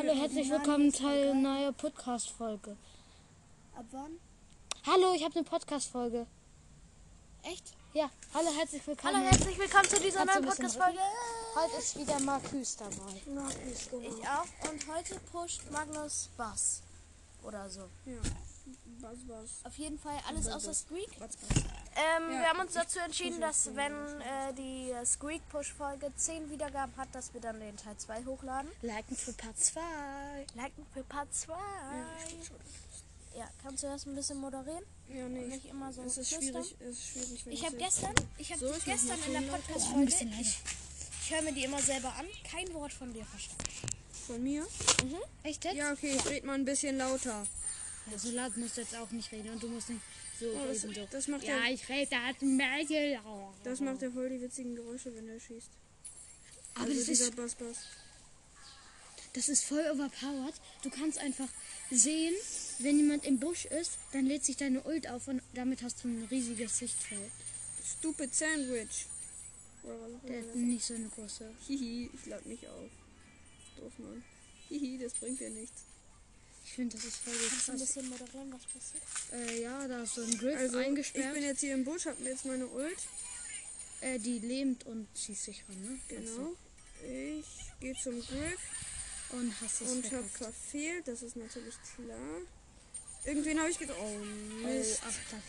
Hallo, herzlich willkommen zu einer neuen Podcast-Folge. Ab wann? Hallo, ich habe eine Podcast-Folge. Echt? Ja, hallo, herzlich willkommen. Hallo, herzlich willkommen zu dieser neuen Podcast-Folge. Heute ist wieder Marcus dabei. Markus, Ich auch. Und heute pusht Magnus Bass. Oder so. Ja. Was, was? Auf jeden Fall alles außer Squeak. Was, was? Ähm, Ja, wir haben uns dazu entschieden, dass wenn äh, die äh, Squeak-Push-Folge 10 Wiedergaben hat, dass wir dann den Teil 2 hochladen. Liken für Part 2. Liken für Part 2. Ja, kannst du das ein bisschen moderieren? Ja, nee. Nicht immer so es ist flüstern? schwierig, es ist schwierig, wenn Ich habe gestern, ich habe So, dich gestern in der. Podcast-Folge, bisschen leiser. ich, ich höre mir die immer selber an, kein Wort von dir verstanden. Von mir? Echt jetzt? Ja, okay, ich red mal ein bisschen lauter. Ja, so laut musst du jetzt auch nicht reden und du musst nicht so Oh, das, das macht Ja, ich rede ein bisschen laut. das macht ja voll die witzigen Geräusche, wenn er schießt. Aber also das ist, Bass, Bass. das ist voll overpowered. Du kannst einfach sehen, wenn jemand im Busch ist, dann lädt sich deine Ult auf und damit hast du ein riesiges Sichtfeld. Stupid Sandwich. Der hat nicht so eine große. Hihi, ich lade mich auf. Doof, Mann. Hihi, das bringt ja nichts. Ich finde, das ist voll Kannst du ein bisschen moderieren, was passiert? Äh, ja, da ist so ein Griff Also, ich eingesperrt. bin jetzt hier im Busch, hab mir jetzt meine Ult. äh, die lebt und schießt sich ran, ne? Genau. Ich gehe zum Griff Und hast es und verkackt. verfehlt, das ist natürlich klar. Irgendwen habe ich gedacht, oh Oh, Mist.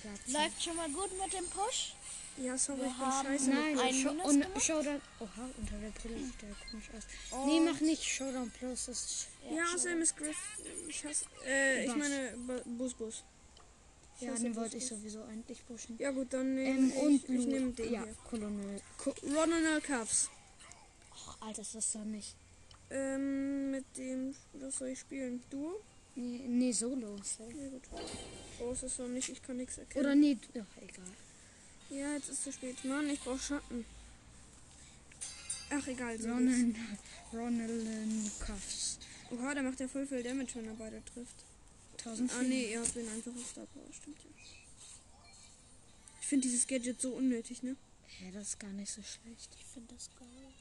Platz. Läuft schon mal gut mit dem Push? Ja, sorry, Wir ich bin haben- scheiße. Nein, Ein Minus und gemacht? Showdown. Oha, unter der Brille sieht der komisch aus. Und- Nee, mach nicht Showdown Plus. Das ist, Ja, außerdem ist Griff. Ich hasse. Äh, ich meine, Bu- Bus, Bus. Ich ja, den wollte ich sowieso eigentlich pushen. Ja, gut, dann nehme Ähm, ich, und ich Lu. nehme den Ja, hier. Colonel. Co Ronald Cuffs. Och, Alter, ist das doch nicht. Ähm, mit dem. Was soll ich spielen? Du? Nee, nee solo. Ja, gut. Brauchst es doch nicht, ich kann nichts erkennen. Oder nee, ach, egal. Ja, jetzt ist zu spät. Mann, ich brauche Schatten. Ach, egal. So Ronald, Ronald Cuffs. Oha, der macht ja voll viel Damage, wenn er beide trifft. 1000 Ah, nee, ihr habt den einfach auf Star Power. Stimmt ja. Ich finde dieses Gadget so unnötig, ne? Ja, das ist gar nicht so schlecht. Ich finde das geil.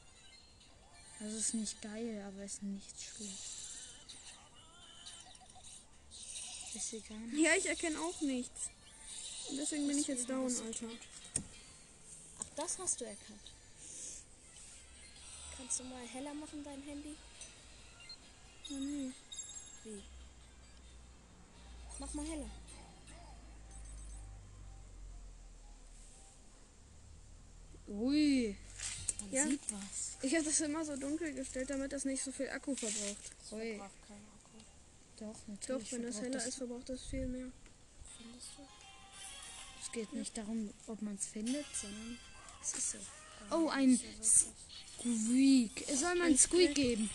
Also es ist nicht geil, aber es ist nicht schlecht. Ist egal. Ja, ich erkenne auch nichts. Und deswegen bin ich jetzt down, Alter. Ach, das hast du erkannt. Kannst du mal heller machen, dein Handy? Oh, nee. Wie? Mach mal heller. Ui. Man Ja. sieht was. Ich habe das immer so dunkel gestellt, damit das nicht so viel Akku verbraucht. Ui. Braucht Doch, Doch, natürlich. wenn das heller ist, verbraucht das viel mehr. Findest du? Es geht nicht darum, ob man es findet, sondern es ist so. Oh, ein Squeak. Es soll mal ein Squeak geben.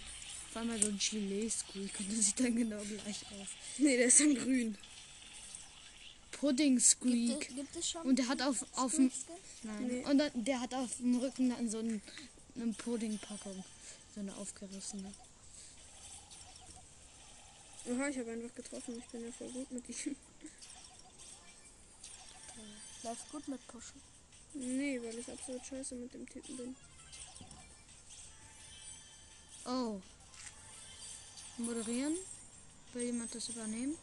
Vor allem mal so ein Chile-Squeak und das sieht dann genau gleich aus. Nee, der ist dann grün. Pudding Gibt, Squeak. es- gibt es schon? Und der hat auf, auf dem. Nein. Nee. Und dann, der hat auf dem Rücken dann so ein, eine Pudding-Packung. So eine aufgerissene. Oha, ich habe einfach getroffen. Ich bin ja voll gut mit ihm. Läuft gut mit Pushen. Nee, weil ich absolut scheiße mit dem Typen bin. Oh. Moderieren? Will jemand das übernehmen?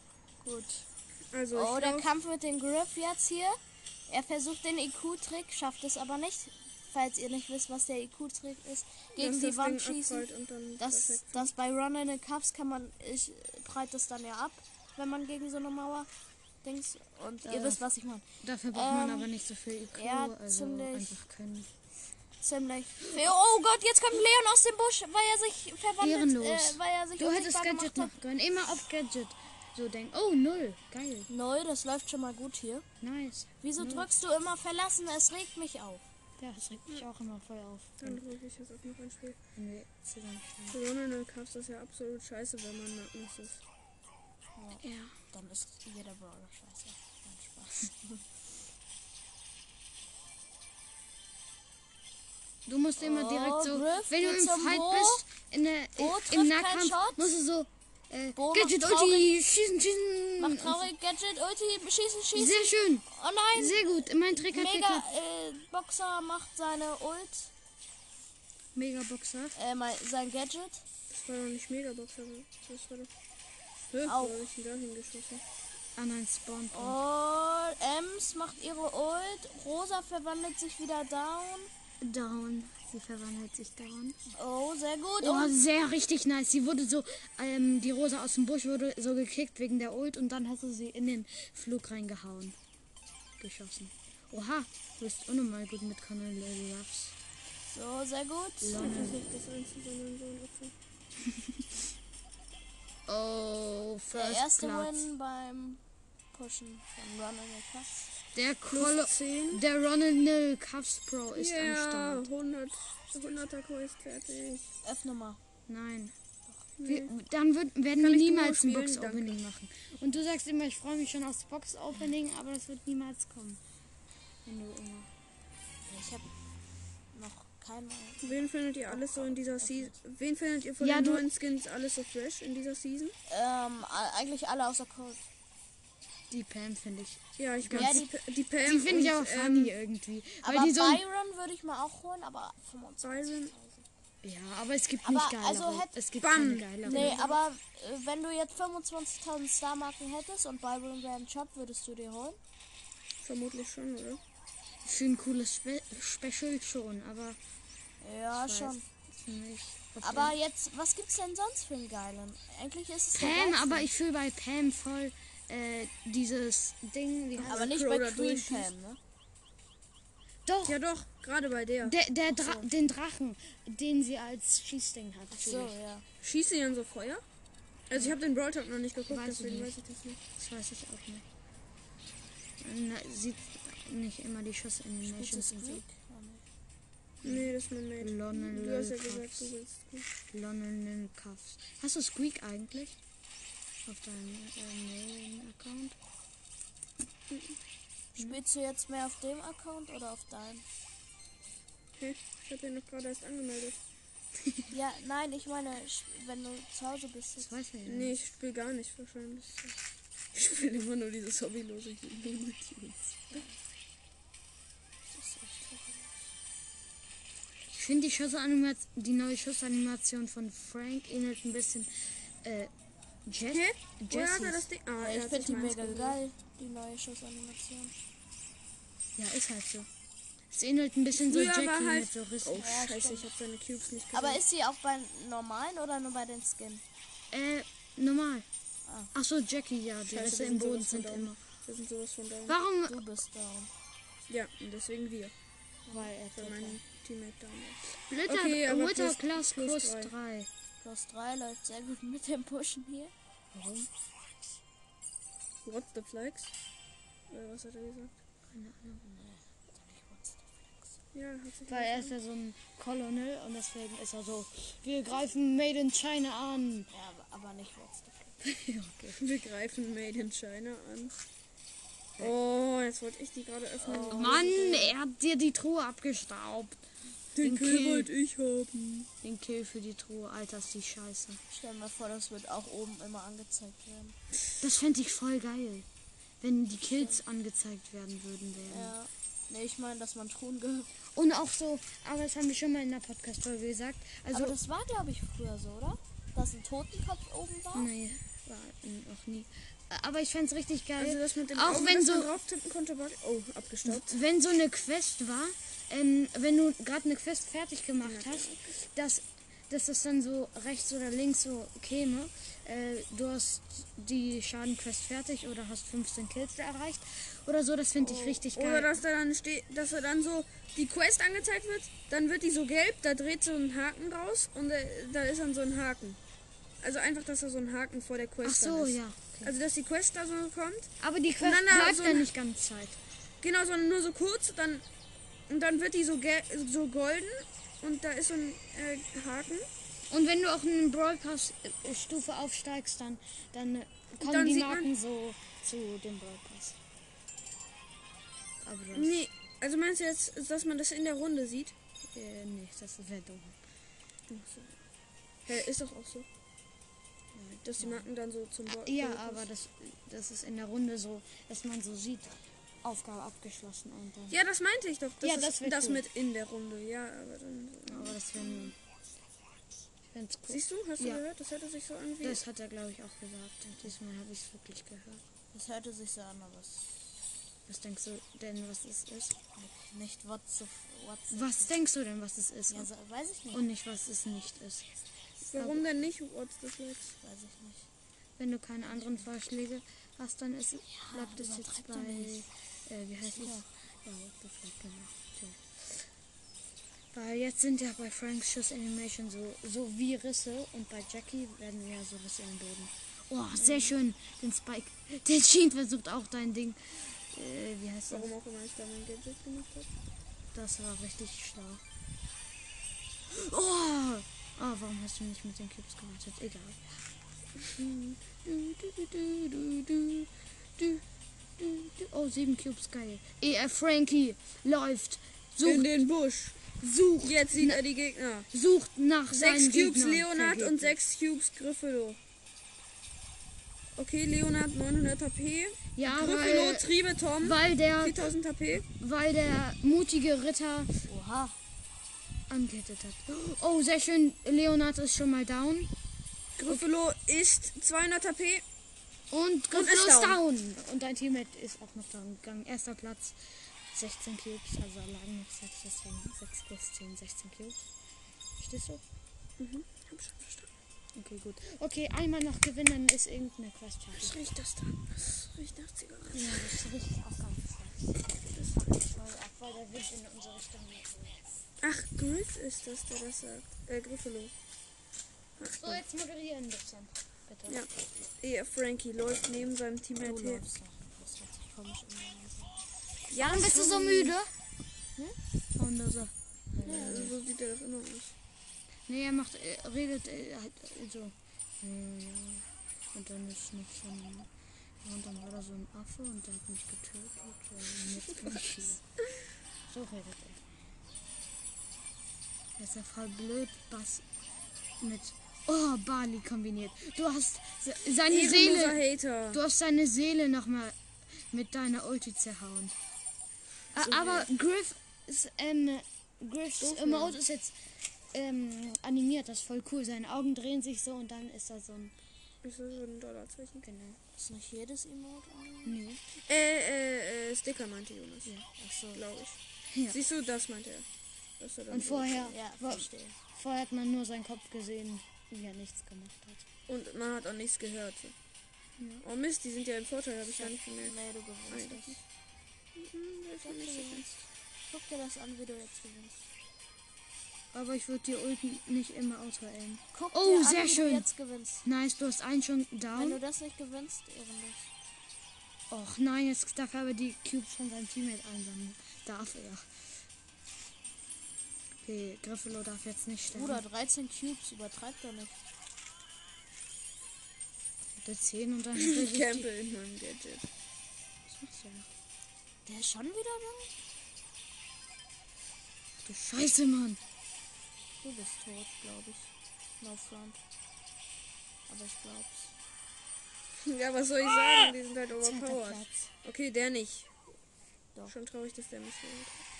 Gut. Also, Oh, der Kampf mit dem Griff jetzt hier. Er versucht den IQ-Trick, schafft es aber nicht. Falls ihr nicht wisst, was der IQ-Trick ist, gegen die Wand schießen. Und dann Das, das bei Run in the Cups kann man, ich prallt das dann ja ab, wenn man gegen so eine Mauer dings. Und ihr Äh, wisst, was ich meine. Dafür braucht man Ähm, aber nicht so viel IQ. ja, also ziemlich. einfach können. Ziemlich. Oh Gott, jetzt kommt Leon aus dem Busch, weil er sich verwandelt, äh, weil er sich Du hättest Gadget machen können. Immer auf Gadget. So denken. Oh, null. Geil. Neu, das läuft schon mal gut hier. Nice. Wieso drückst du immer verlassen? Es regt mich auf. Ja, das regt mich auch immer voll auf. Dann drücke ich jetzt auf noch ein Spiel. Wenn wir zusammen Ronald Cuffs ist ja absolut scheiße, wenn man Magnus ist. Ja. Dann ist jeder Brawler scheiße. Nein, Spaß. Du musst immer Oh, direkt so, Griff, wenn du im Fight bist, in der, Bo im Nahkampf, musst du so, äh, Bo Gadget, Ulti, schießen, schießen. Mach traurig, Gadget, Ulti, schießen, schießen. Sehr schön. Oh nein! Sehr gut. Mein Trick hat Mega geklappt. äh, Boxer macht seine Ult, Mega Boxer. äh, mein, sein Gadget. war doch nicht Megabox, aber das war doch. Hä, Au. wo habe ich denn da hingeschossen? An ein Spawn. Oh, Ems macht ihre Ult. Rosa verwandelt sich wieder down. Down. Sie verwandelt sich down. Oh, sehr gut. Oh, Und sehr richtig nice. Sie wurde so, ähm, die Rosa aus dem Busch wurde so gekickt wegen der Ult und dann hast du sie in den Flug reingehauen. Geschossen. Oha, du bist unnormal gut mit Colonel Ruffs. so, sehr gut. Oh, Der First erste Platz. Win beim Pushen von Ron in the Cups. Der, 10. der Ronald Cuffs Pro ist am Ja, Start. 100, 100er Quest fertig. Öffne mal. Nein. Wir, dann wird, werden Kann wir niemals ein? Box-Opening machen. Und du sagst immer, ich freue mich schon aufs Box-Opening, aber das wird niemals kommen. Wenn du immer. Ich habe noch keinmal. Wen findet ihr alles so in dieser Season? Wen findet ihr von Ja, den neuen Skins alles so fresh in dieser Season? Ähm, eigentlich alle außer Cold. Die Pam finde ich. Ja, ich Ja, mag die- die, Pa- die Pam. Die finde ich und, aber funny ähm, irgendwie. Weil Aber die so. Byron würde ich mal auch holen, aber 25. Byron. Ja, aber es gibt Aber nicht geilere. also hätt- es gibt Bam. keine. Nee, aber äh, wenn du jetzt 25.000 Star-Marken hättest und Byron wäre im Shop, würdest du dir holen? Vermutlich schon, oder? Für ein cooles Spe Special schon, aber Ja, schon. nicht. Aber jetzt, was gibt's denn sonst für einen geilen? Eigentlich ist es Pam, aber ich fühle bei Pam voll äh, dieses Ding. Wie heißt Aber nicht Crowder bei Queen. Pam, ne? Doch, Ja, doch, gerade bei der. der, der Dra den Drachen, den sie als Schießding hat. So, ja. Schießt sie dann so Feuer? Also ich habe den Brawl Talk noch nicht geguckt, Weiß deswegen nicht. weiß ich das nicht. Das weiß ich auch nicht. Na, sieht nicht immer die Schuss-Animations und so. Squeak? Nee, das ist mein Mate. Lonely Du hast ja gesagt, du willst gut. Lonely Cuffs. Hast du Squeak eigentlich? Auf deinem äh, Main-Account? Spielst du jetzt mehr auf dem Account oder auf deinem? Hä? Ich habe ihn noch gerade erst angemeldet. Ja, nein, ich meine, wenn du zu Hause bist. Das weiß ich ja Nee, nicht. ich spiele gar nicht wahrscheinlich. Ich spiele immer nur dieses hobbylose Looney Tunes. Ich finde die, Schussanima- die neue Schussanimation von Frank ähnelt ein bisschen äh, Hä? Woher hat er das Ding? Ah, Ja, ich finde die mega geil, die neue Schussanimation. Ja, ist halt so. Es ähnelt ein bisschen so Früher war Jackie halt- mit so Rissen. Oh, Ja, scheiße, ich habe seine Cubes nicht gesehen. Aber ist sie auch bei normalen oder nur bei den Skin? Äh, normal. Ah. Ach so, Jackie, ja, die Risse im Boden sind immer. Wir sind sowas von down. Warum? Du bist down. Ja, und deswegen wir. Weil er war. mein Teammate down ist. Blitter, Okay, plus- Class plus drei. 3. Plus 3 läuft sehr gut mit dem Pushen hier. Warum? What the flags? Äh, was hat er gesagt? Ja, hat sich Weil er ist ja so ein Colonel und deswegen ist er so, wir greifen Made in China an. Ja, aber, aber nicht What's the Flex. okay. Wir greifen Made in China an. Oh, jetzt wollte ich die gerade öffnen. Oh Mann, er hat dir die Truhe abgestaubt. Den den Kill Kill. wollte ich haben. Den Kill für die Truhe, Alter, ist die Scheiße. Stell dir mal vor, das wird auch oben immer angezeigt werden. Das fände ich voll geil. Wenn die Kills angezeigt werden würden. Werden. Ja. Nee, ich meine, dass man Truhen gehört. Und auch so, aber das haben wir schon mal in der Podcast-Folge gesagt. Also, aber das war, glaube ich, früher so, oder? Dass ein Totenkopf oben war? nee, war noch nie. Aber ich fände es richtig geil. Also das mit dem auch Auge, wenn so, man drauf tippen konnte, war... Oh, abgestaubt. wenn so eine Quest war, ähm, wenn du gerade eine Quest fertig gemacht hast, dass, dass das dann so rechts oder links so käme. Äh, du hast die Schadenquest fertig oder hast 15 Kills erreicht oder so, das finde ich richtig geil. Oder dass da dann steht, dass er dann so die Quest angezeigt wird, dann wird die so gelb, da dreht so ein Haken raus und da, da ist dann so ein Haken. Also einfach, dass da so ein Haken vor der Ach Quest dann so, ist. ja. Okay. Also dass die Quest da so kommt, Aber die Quest dann da bleibt so ja ein- nicht ganz Zeit. genau, sondern nur so kurz, dann und dann wird die so so golden und da ist so ein äh, Haken. Und wenn du auch in äh, Stufe aufsteigst, dann, dann äh, kommen Dann die Marken so zu dem Pass. Aber das, Nee, also meinst du jetzt, dass man das in der Runde sieht? äh, nee, das wäre dumm. So. Hä, ist doch auch so. Dass die Marken dann so zum Bord. Ja, aber das, das ist in der Runde so, dass man so sieht, Aufgabe abgeschlossen und dann. Ja, das meinte ich doch. Das Ja, ist das das mit in der Runde. Ja, aber dann. Aber das wäre nur. Wenn's cool. Siehst du, hast du Ja. gehört? Das hätte sich so irgendwie. Das hat er, glaube ich, auch gesagt. Diesmal habe ich es wirklich gehört. Das hörte sich so an, aber Was denkst du denn, was es ist? nicht what so- Was denkst du denn, was es ist? Ja, so, weiß ich nicht. Und nicht, was es nicht ist. Warum denn nicht? What's the flex? weiß ich nicht. Wenn du keine anderen Vorschläge hast, dann ist, bleibt es jetzt bei. Äh, wie heißt es? Ja, what the fuck, genau. Weil jetzt sind ja bei Franks Schuss Animation so, so wie Risse und bei Jackie werden ja so Risse im Boden. Oh, sehr schön. Den Spike. Der Sheen versucht auch dein Ding. Äh, wie heißt das? Warum auch immer ich da mein Gadget gemacht habe. Das war richtig schlau. Oh! Ah, warum hast du nicht mit den Cubes gewartet? Egal. Oh, sieben Cubes, geil. ER Frankie läuft. Sucht, in den Busch. Sucht. Jetzt sieht er die Gegner. Sucht nach sechs seinen Cubes Gegnern Leonard und sechs Cubes Griffelo. Okay, Leonard 900 HP. Ja, Griffelo, weil, Triebe, Tom. Weil der, 4000 HP. Weil der mutige Ritter Oha. angekettet hat. Oh, sehr schön. Leonard ist schon mal down. Griffelo ist 200 HP. Und Griffel ist ist down. down. Und dein Teammate ist auch noch down gegangen. Erster Platz, 16 Cubes. Also lagen noch 6, deswegen 6 plus 10, 16 Cubes. Verstehst du? Mhm, hab schon verstanden. Okay, gut. Okay, einmal noch gewinnen ist irgendeine Quest. Was riecht das dann? Das riecht nach Zigaretten. Ja, das riecht auch ganz. Das war nicht, weil, auch weil der Wind in unsere Richtung geht. Ach, Griff ist das, der das sagt. Äh, Gryffalo. So, jetzt moderieren bitte. Bitte. Ja. Eh, Frankie läuft neben seinem Du Teammate her. läufst noch. Das hört sich komisch an. Ja, Warum bist du so müde? Und so. Also, so sieht er doch immer aus. Nee, er macht, er redet äh, halt äh, so. äh, ja. Und dann ist noch so ein. ja, Und dann war da so ein Affe und der hat mich getötet. Ja, und jetzt bin. So redet er. Er ist ja voll blöd, Bass mit. Oh, Bali kombiniert. Du hast se- seine Ehrenloser Seele. Du hast seine Seele nochmal mit deiner Ulti zerhauen. A- Aber Griff ist, ähm, Griffs Doof, Emote ist jetzt ähm, animiert. Das ist voll cool. Seine Augen drehen sich so und dann ist da so ein. Ist das so ein Dollarzeichen? Genau. Ist nicht jedes Emote an? Nee. Äh, äh, äh, Sticker meinte Jonas. Achso. Glaube ich. Ja. Siehst du, das meinte er. Und so- vorher, Ja, verstehe. vorher hat man nur seinen Kopf gesehen, wie er nichts gemacht hat. Und man hat auch nichts gehört. So. Oh Mist, die sind ja im Vorteil, habe ich gar nicht gemerkt. Nee, du gewinnst nicht. Mhm, das nicht gewinnst. Guck dir das an, wie du jetzt gewinnst. Aber ich würde die Ulten nicht immer. Guck Oh, dir an, sehr wie schön. du jetzt gewinnst. Nice, du hast einen schon Wenn du down. das nicht gewinnst, ehrenlos. Och nein, jetzt darf er aber die Cubes von seinem Teammate einsammeln. Darf er. Okay, Griffalo darf jetzt nicht sterben. Bruder, 13 Cubes, übertreib doch nicht. Der 10 und dann er die... Campe in meinem Gadget. Was machst du da? Der ist schon wieder da? Du Scheiße, Mann. Du bist tot, glaube ich. No front. Aber ich glaub's. Ja, was soll ich sagen? Die sind halt overpowered. Okay, der nicht. Doch. Schon traurig, dass der mich holt.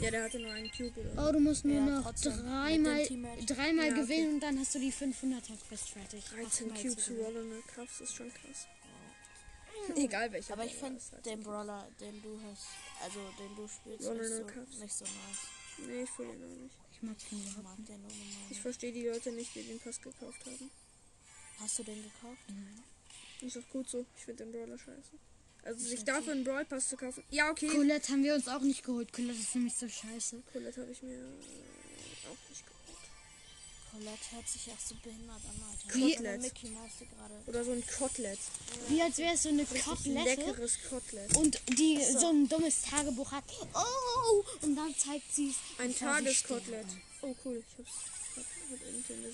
Ja, der hatte nur einen Cube oder Oh, du musst nur Ja, noch dreimal, dreimal Ja, okay. gewinnen und dann hast du die 500er Quest fertig. 13 Achtmal Cubes. Roller Cuffs ist schon krass. Egal welcher. Aber ich finde es hat. den Brawler, den du hast, also den du spielst, Roller nicht so, nicht so nice. Nee, ich fühle ihn auch nicht. Ich mag den Ich überhaupt mag den unnormal. Ich verstehe die Leute nicht, die den Pass gekauft haben. Hast du den gekauft? Ist auch gut so. Ich finde den Brawler scheiße. Also Ich sich dafür einen Brawl Pass zu kaufen. Ja, okay. Colette haben wir uns auch nicht geholt. Colette ist für mich so scheiße. Colette habe ich mir äh, auch nicht geholt. Colette hört sich auch so behindert an, Alter. Wie- Mickey Mouse gerade. Oder so ein Kotelett. Wie als wäre es so eine Kotelette. leckeres Kotelett. Und die so. ein dummes Tagebuch hat. Oh! Und dann zeigt sie es. Ein Tageskotelett. Oh cool, ich hab's. Hab.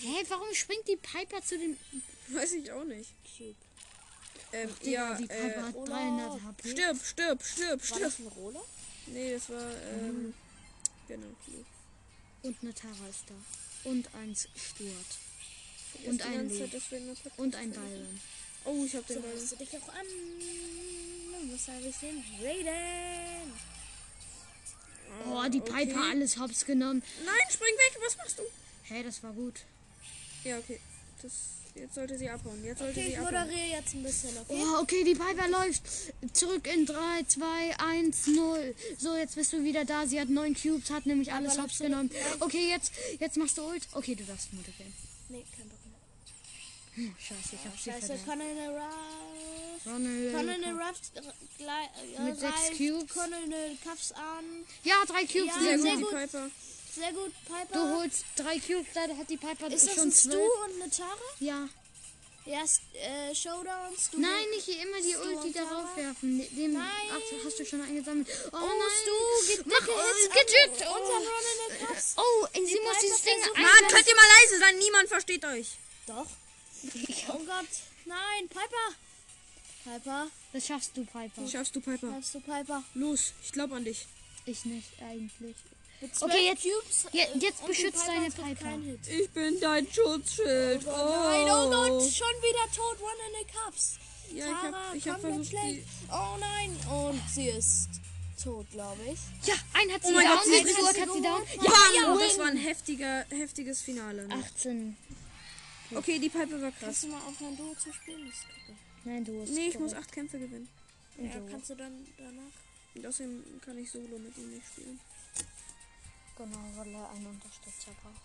Hä, warum springt die Piper zu dem. Weiß ich auch nicht. Cube. Ähm, ja, die äh, hat Olaf. 300 HP. stirb, stirb, stirb, War stirb. das ein Roller? Nee, das war, ähm, Mhm. genau. Und eine Tara ist da. Und ein Stuart. Und ein Lee. Und ein. Byron. Oh, ich hab den So hörst du dich auch an. Was habe ich denn? Raiden! Oh, die okay. Piper alles hops genommen. Nein, spring weg, was machst du? Hey, das war gut. Ja, okay. Das, jetzt sollte sie abhauen. Jetzt sollte Okay, sie ich abhauen. moderiere jetzt ein bisschen, okay? Oh, okay, die Piper läuft. Zurück in 3, 2, 1, 0. So, jetzt bist du wieder da. Sie hat neun Cubes, hat nämlich alles läuft hops genommen. Okay, jetzt, jetzt machst du Ult. Okay, du darfst moderieren. Nee, kein Bock mehr. Hm, scheiße, ich hab sie Scheiße. Colonel Ruff. Colonel Ruff gleich, äh, Mit sechs reißt Cubes. Colonel Cuffs an. Ja, drei Cubes. Ja, sehr, Sehr gut. Die. Sehr gut, Piper. Du holst drei Cubes, da hat die Piper ist das schon ein Stu zwölf. und eine Tara? Ja. Ja, äh, Showdowns. Du Nein, nicht immer die Stu Ulti darauf werfen. Dem Nein. Ach, hast du schon eingesammelt. Oh, Oh, nein. Stu, Mach gedrückt. an- Oh. Oh, sie muss Piper dieses Ding Mann, könnt ihr mal leise sein? Niemand versteht euch. Doch. Oh Gott. Nein, Piper. Piper. Das schaffst du, Piper. Schaffst du, Piper. Bleibst du Piper? Los, ich glaube an dich. Ich nicht, eigentlich. Okay, jetzt- Cubes, je- äh, jetzt und beschützt deine Piper. Ich bin dein Schutzschild. Oh Gott, nein, oh Gott, schon wieder tot, one in the cups. Ja, ich Tara, hab, ich hab versucht, schlecht. Oh nein, und sie ist tot, glaube ich. Ja, ein hat sie Oh mein down. Gott, sie hat sie down. Ja, Bam! ja, das war ein heftiger, heftiges Finale. Ne? 18. Okay, die Piper war krass. Kannst du mal aufhören, Duo zu spielen? Das. Nein, du hast Nee, ich muss acht Kämpfe gewinnen. Ja, kannst du dann danach? Und außerdem kann ich solo mit ihm nicht spielen. Genau, weil er einen Unterstützer braucht.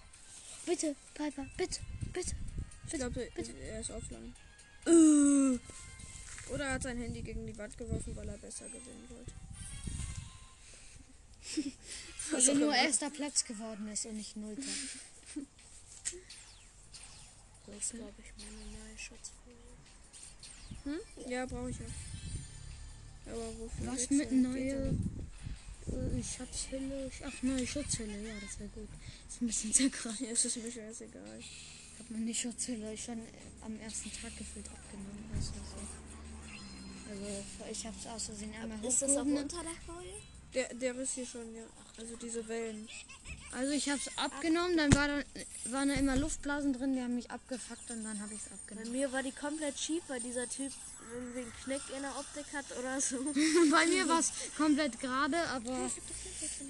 Bitte, Piper, bitte, bitte. Ich glaube, er ist offline. Äh. Oder er hat sein Handy gegen die Wand geworfen, weil er besser gewinnen wollte. Weil er nur erster Platz geworden ist und nicht nullter. Das ist, glaube ich, meine neue Schutzfolie. Hm? Ja, brauche ich ja. Aber wofür? Was mit neue Schatzhülle? Ach, neue Schutzhülle. Ja, das wäre gut. Ist ein bisschen nicht. Ja, es ist mir scheißegal. Ich habe meine Schutzhülle schon äh, am ersten Tag gefühlt abgenommen. Du, so. Also, ich habe es aus Versehen einmal Ist das auch unter der Folie? Der, der ist hier schon, ja. Also diese Wellen. Also, ich habe es abgenommen, dann war da, waren da immer Luftblasen drin, die haben mich abgefuckt und dann habe ich es Bei abgenommen. mir war die komplett schief, weil dieser Typ irgendwie einen Knick in der Optik hat oder so. Bei mir war es komplett gerade, aber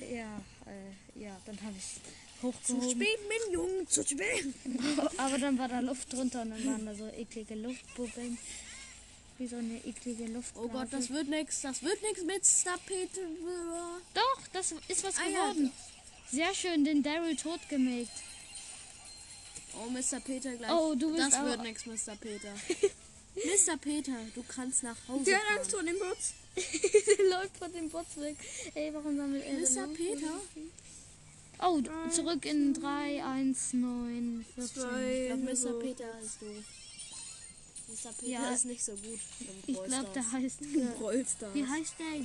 ja, äh, ja, dann habe ich es hochgehoben. spät, mein Junge, zu spät. Aber dann war da Luft drunter und dann waren da so eklige Luftbubbeln. Wie so eine eklige Luftblase. Oh Gott, das wird nix, das wird nix mit Stapete. Doch, das ist was Ah, geworden. Sehr schön, den Daryl tot gemaked. Oh, Mr. Peter gleich. Oh, du bist Das wird nix, Mr. Peter. Mr. Peter, du kannst nach Hause Der hat. Angst vor den Bots. Der läuft von den Bots weg. Ey, warum sammelt er Mr. Peter? Oh, d- zurück in 3, 1, 9, 14. Ich glaube, Mr. Peter ist doof. Mr. Peter Ja. ist nicht so gut. Ich glaube, der heißt... Wie heißt der?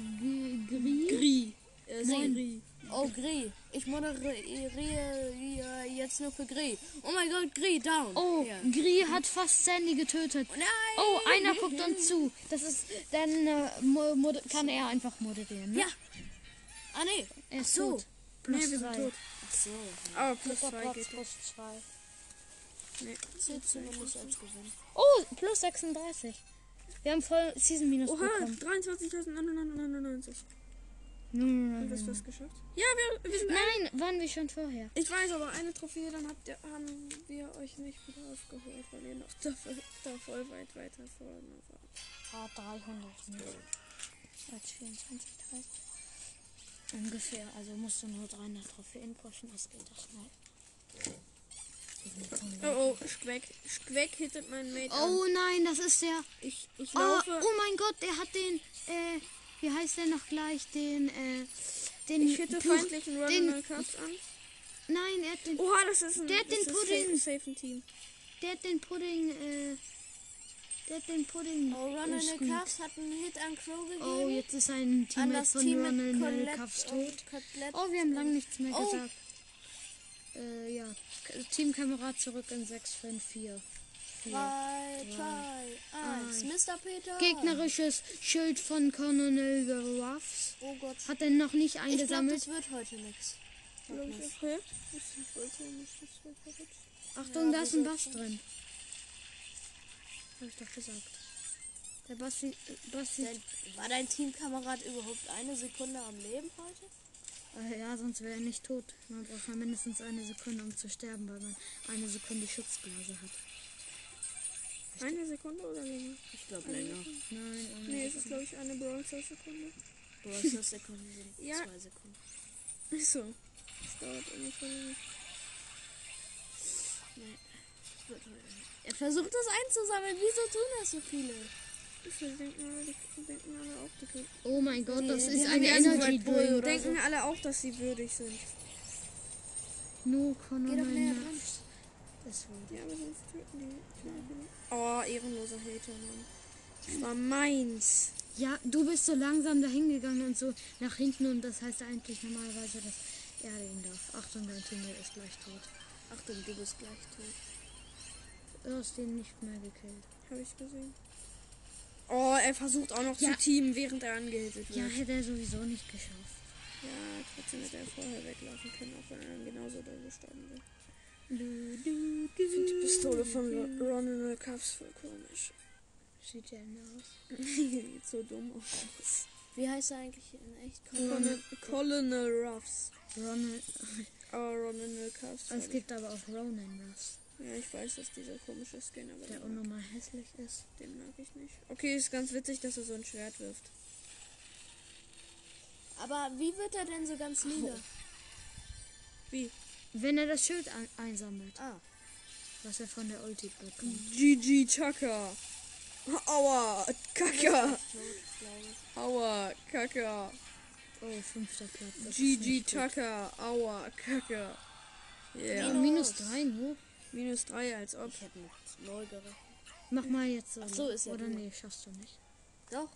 Gri? Gri. Er ist Nein. Gri. Oh, Gri. Ich moderiere jetzt nur für Gri. Oh mein Gott, Gri, down. Oh, Ja. Gri hat fast Sandy getötet. Nein! Oh, einer guckt uns zu. Das ist, dann äh, kann er einfach moderieren. Ne? Ja. Ah, nee. er ist so. tot. Plus Nee, wir sind tot. Ach so. Aber plus Dritter zwei geht. plus zwei. Nee. Oh, plus 36. Wir haben voll Season Minus Oha, bekommen. 23.999. Nein, Haben wir es fast geschafft? Ja, wir, wir sind Nein, waren wir schon vorher. Ich weiß, aber eine Trophäe, dann habt ihr, haben wir euch nicht wieder aufgeholt, weil ihr noch da, da voll weit weiter vorne wart. Ah, 300 nicht. Als 24, 30. Ungefähr. Also musst du nur 300 Trophäen pushen. Das geht doch schnell. Oh, oh, Schqueck. Schqueck hittet meinen Mate an. Oh nein, das ist der. Ich, ich Oh, laufe. oh mein Gott, der hat den. Äh, wie heißt der noch gleich? Den. Äh, den. ich Pluch- feindlichen den- Ronald Cups an. Nein, er hat den. Oha, das ist ein, Der hat den Pudding. Safe, safe Team. Der hat den Pudding. Äh, der hat den Pudding. Oh, Ronald gesqueakt. Cuffs hat einen Hit an Crow gegeben. Oh, jetzt ist ein Teammate von Team Ronald Cuffs tot. Oh, wir haben lange nichts mehr Oh. gesagt. Äh, ja. Teamkamerad zurück in 6, 5, 4. 4. 3, 2, 1. Mr. Peter. Gegnerisches Schild von Colonel Ruffs. Oh Gott. Hat er noch nicht Ich glaube, eingesammelt. das wird heute nichts. Verrückt. Achtung, Ja, da ist ein Bass drin. Hab ich doch gesagt. Der Basti, äh, Basti, Dein, war dein Teamkamerad überhaupt eine Sekunde am Leben heute? Äh, ja, sonst wäre er nicht tot. Man braucht ja mindestens eine Sekunde, um zu sterben, weil man eine Sekunde Schutzblase hat. Eine Sekunde oder länger? Ich glaube länger. Nein, eine Nee, es ist glaube ich eine Stars Sekunde. Brawlstars Sekunden sind Ja. zwei Sekunden. Achso. Das dauert ungefähr länger. Er versucht das einzusammeln. Wieso tun das so viele? Deswegen denken alle, die, denken alle auch, die können. Oh mein Gott, das Die- ist die eine so Energy Bull Denken alle auch, dass sie würdig sind. No, Connor, Geh doch nein, näher nein. dran. Das war Ja, aber sonst töten die. Oh, ehrenloser Hater, Mann. Das war meins. Ja, du bist so langsam dahin gegangen und so nach hinten und das heißt eigentlich normalerweise, dass er den darf. Achtung, dein Teammate ist gleich tot. Achtung, du bist gleich tot. Du hast den nicht mehr gekillt. Habe ich gesehen. Oh, er versucht auch noch Ja. zu teamen, während er angehittet wird. Ja, hätte er sowieso nicht geschafft. Ja, trotzdem hätte er vorher weglaufen können, auch wenn er dann genauso da gestorben wäre. Ich finde die Pistole von Ro- Ronald Cuffs voll komisch. Sieht ja aus. Sieht so dumm aus. Wie heißt er eigentlich in echt? Colonel, Colonel Ruffs. Ronald. Aber Ronald Cuffs. Es gibt aber auch Ronan Russ, Ja, ich weiß, dass dieser komische Skin, aber der unnormal hässlich ist. den mag ich nicht. Okay, ist ganz witzig, dass er so ein Schwert wirft. Aber wie wird er denn so ganz lila? Wie? Wenn er das Schild ein einsammelt, Ah, was er von der Ulti bekommt. GG Chaka. Aua, Kaka. Aua, Kaka. Oh, fünfter Platz. GG. Chaka. Aua, Kaka. Ja. Ja, minus drei nur. Minus 3 als ob. Ich hätte mit null gerechnet. Mach mal jetzt so. Ach so, ist ja Oder nee, schaffst du nicht. Doch.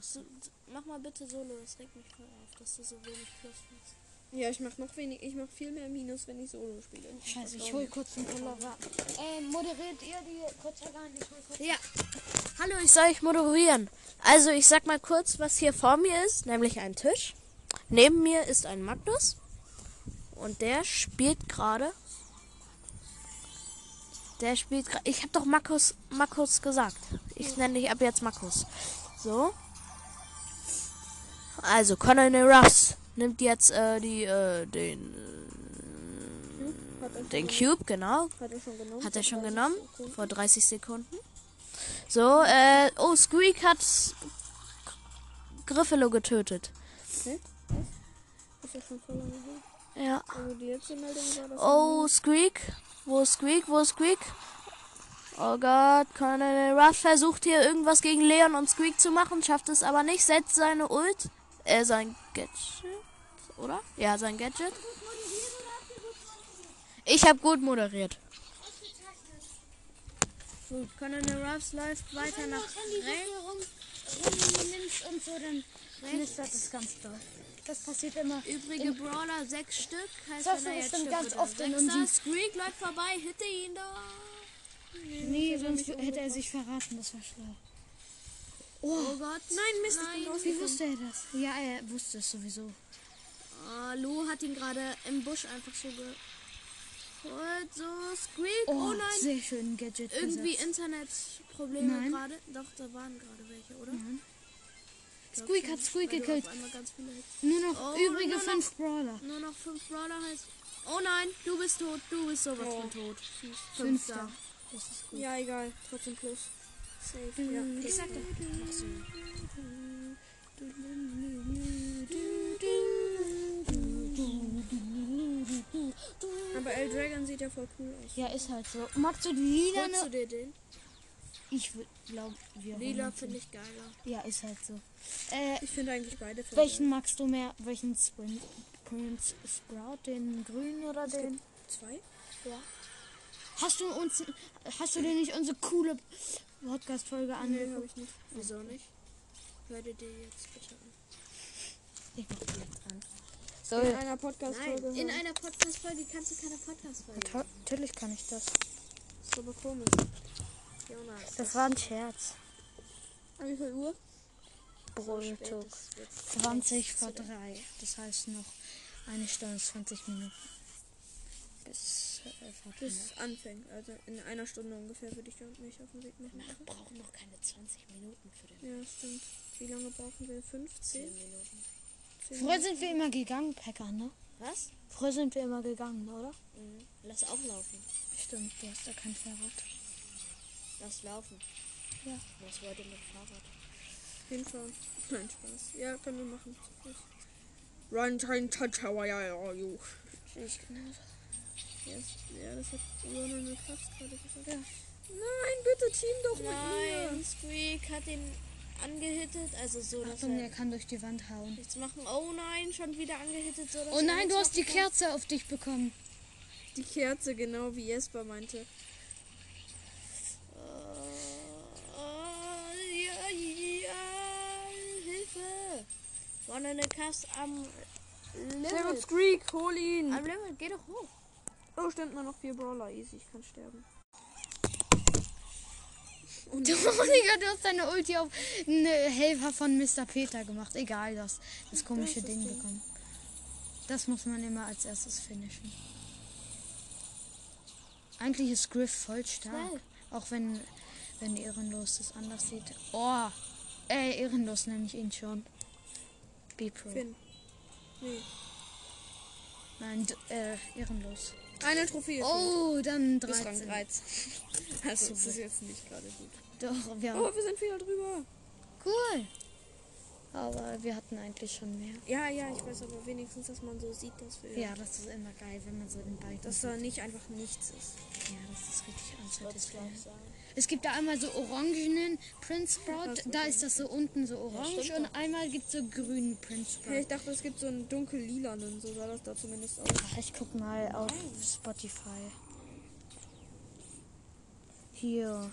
So, mach mal bitte Solo, das regt mich voll auf, dass du so wenig Plus hast. Ja, ich mach noch wenig, ich mach viel mehr Minus, wenn ich Solo spiele. Scheiße, ich hol kurz einen Pullover. Äh, moderiert ihr die kurz rein? Ich hol kurz. Ja. Hallo, ich soll euch moderieren. Also, ich sag mal kurz, was hier vor mir ist, nämlich ein Tisch. Neben mir ist ein Magnus. Und der spielt gerade. Der spielt gerade. Ich habe doch Markus, Markus gesagt. Ich nenne dich ab jetzt Markus. So. Also, Colonel Ruffs nimmt jetzt äh, die, äh, den, er, den Cube, genau. hat er schon genommen? Hat er schon Vor 30 genommen? Sekunden. Vor 30 Sekunden. So, äh, oh, Squeak hat Griffalo getötet. Ist ja schon voll lange her. Ja. Also die letzte Meldung war das. Oh, Squeak. Wo ist Squeak? Wo ist Squeak? Oh Gott, Colonel Ruff versucht hier irgendwas gegen Leon und Squeak zu machen, schafft es aber nicht, setzt seine Ult, äh, sein Gadget, oder? Ja, sein Gadget. Ich habe gut moderiert. Gut, Colonel Ruffs läuft weiter nach rechts. und so, dann knistert es ganz doll. Das passiert immer. Übrige Brawler, sechs Stück. Heißt, Das wenn er jetzt ganz oft in unserem- Squeak läuft vorbei, hitte ihn da. Nee, sonst hätte er sich verraten, das war schlau. Oh Gott. Nein, Mist, Nein. Wie wusste er das? Ja, er wusste es sowieso. Ah, Lou hat ihn gerade im Busch einfach so geholt. So, Squeak. Oh, Oh, nein. sehr schön Gadget Irgendwie. Internetprobleme gerade. Doch, da waren gerade welche, oder? Nein. Squeak hat Squeak gekillt. Nur noch Oh, übrige nur noch- fünf Brawler. Nur noch fünf Brawler heißt. Oh nein, du bist tot. Du bist sowas Oh. von tot. Fünfter. Fünfter. Das ist gut. Ja, egal. Trotzdem plus. Safe. Ja. Ich sagte. Mach Aber El Dragon sieht ja voll cool aus. Ja, ist halt so. Magst du die lila? du dir den? Ich glaube, wir Lila finde ich geiler. Ja, ist halt so. Äh, Ich finde eigentlich beide voll welchen geil. magst du mehr? Welchen Sprint? Prince Sprout, den grünen oder den? Zwei? Hast du uns, hast du dir nicht unsere coole Podcast-Folge Nee, angeguckt? habe ich nicht. Wieso nicht? Hör dir die jetzt bitte an. Ich mach die jetzt an. In So, einer Podcast-Folge. In einer Podcast-Folge kannst du keine Podcast-Folge. natürlich kann ich das. ist aber komisch. Jonas. Das war ein Scherz. An wie viel Uhr? Brottuk. 20 vor 3. Das heißt noch eine Stunde 20 Minuten. Bis äh, Bis es anfängt. Also in einer Stunde ungefähr würde ich mich auf den Weg machen. Wir brauchen noch keine 20 Minuten für den Ja, stimmt. Wie lange brauchen wir? 15? 10 Minuten. Früher sind wir immer gegangen, Packer, ne? Was? Früher sind wir immer gegangen, oder? Mhm. Lass auch laufen. Stimmt, du hast da kein Fahrrad. Lass laufen. Ja. Was wollt ihr mit Fahrrad? Hinfahren. Nein, Spaß. Ja, können wir machen. Run, train, touch, how I are you. Ich genauso. Yes. Ja, das hat Ron eine Kraft gerade gesagt. Ja. Nein, bitte team doch mit Nein, mir. Squeak hat ihn angehittet, also so, dass Achtung, er kann durch die Wand hauen. nichts machen. Oh nein, schon wieder angehittet, so dass Oh nein, du hast die kann. Kerze auf dich bekommen. Die Kerze, genau wie Jesper meinte. Äh, ja, ja, Hilfe! Vorne eine Kass am Limit. Squeak, hol ihn. Am Limit, geh doch hoch. Oh, stimmt, nur noch vier Brawler. Easy, ich kann sterben. Du, Digga, du hast deine Ulti auf einen Helfer von Mr. Peter gemacht. Egal, das, das komische Das Ding bekommen. Das muss man immer als erstes finishen. Eigentlich ist Griff voll stark. Auch wenn, wenn Ehrenlos das anders sieht. Oh, äh, Ehrenlos nenne ich ihn schon. B-Pro. Nee. Nein, äh, Ehrenlos. Eine Trophäe. Oh, dann Bis Rang 13. 13. Also, das ist jetzt nicht gerade gut. Doch, wir haben... Oh, wir sind wieder drüber. Cool. Aber wir hatten eigentlich schon mehr. Ja, ja, ich weiß aber wenigstens, dass man so sieht, dass wir. Ja, das ist immer geil, wenn man so den Balken Dass da nicht einfach nichts ist. Ja, das ist richtig sagen. Es gibt da einmal so orangenen Prince Sprout, da ist das so unten so orange stimmt und einmal gibt es so grünen Prince Hey, ich Sprout. dachte, es gibt so einen dunkel-lilanen. So sah das da zumindest aus. Ach, Ich guck mal auf Spotify. Hier.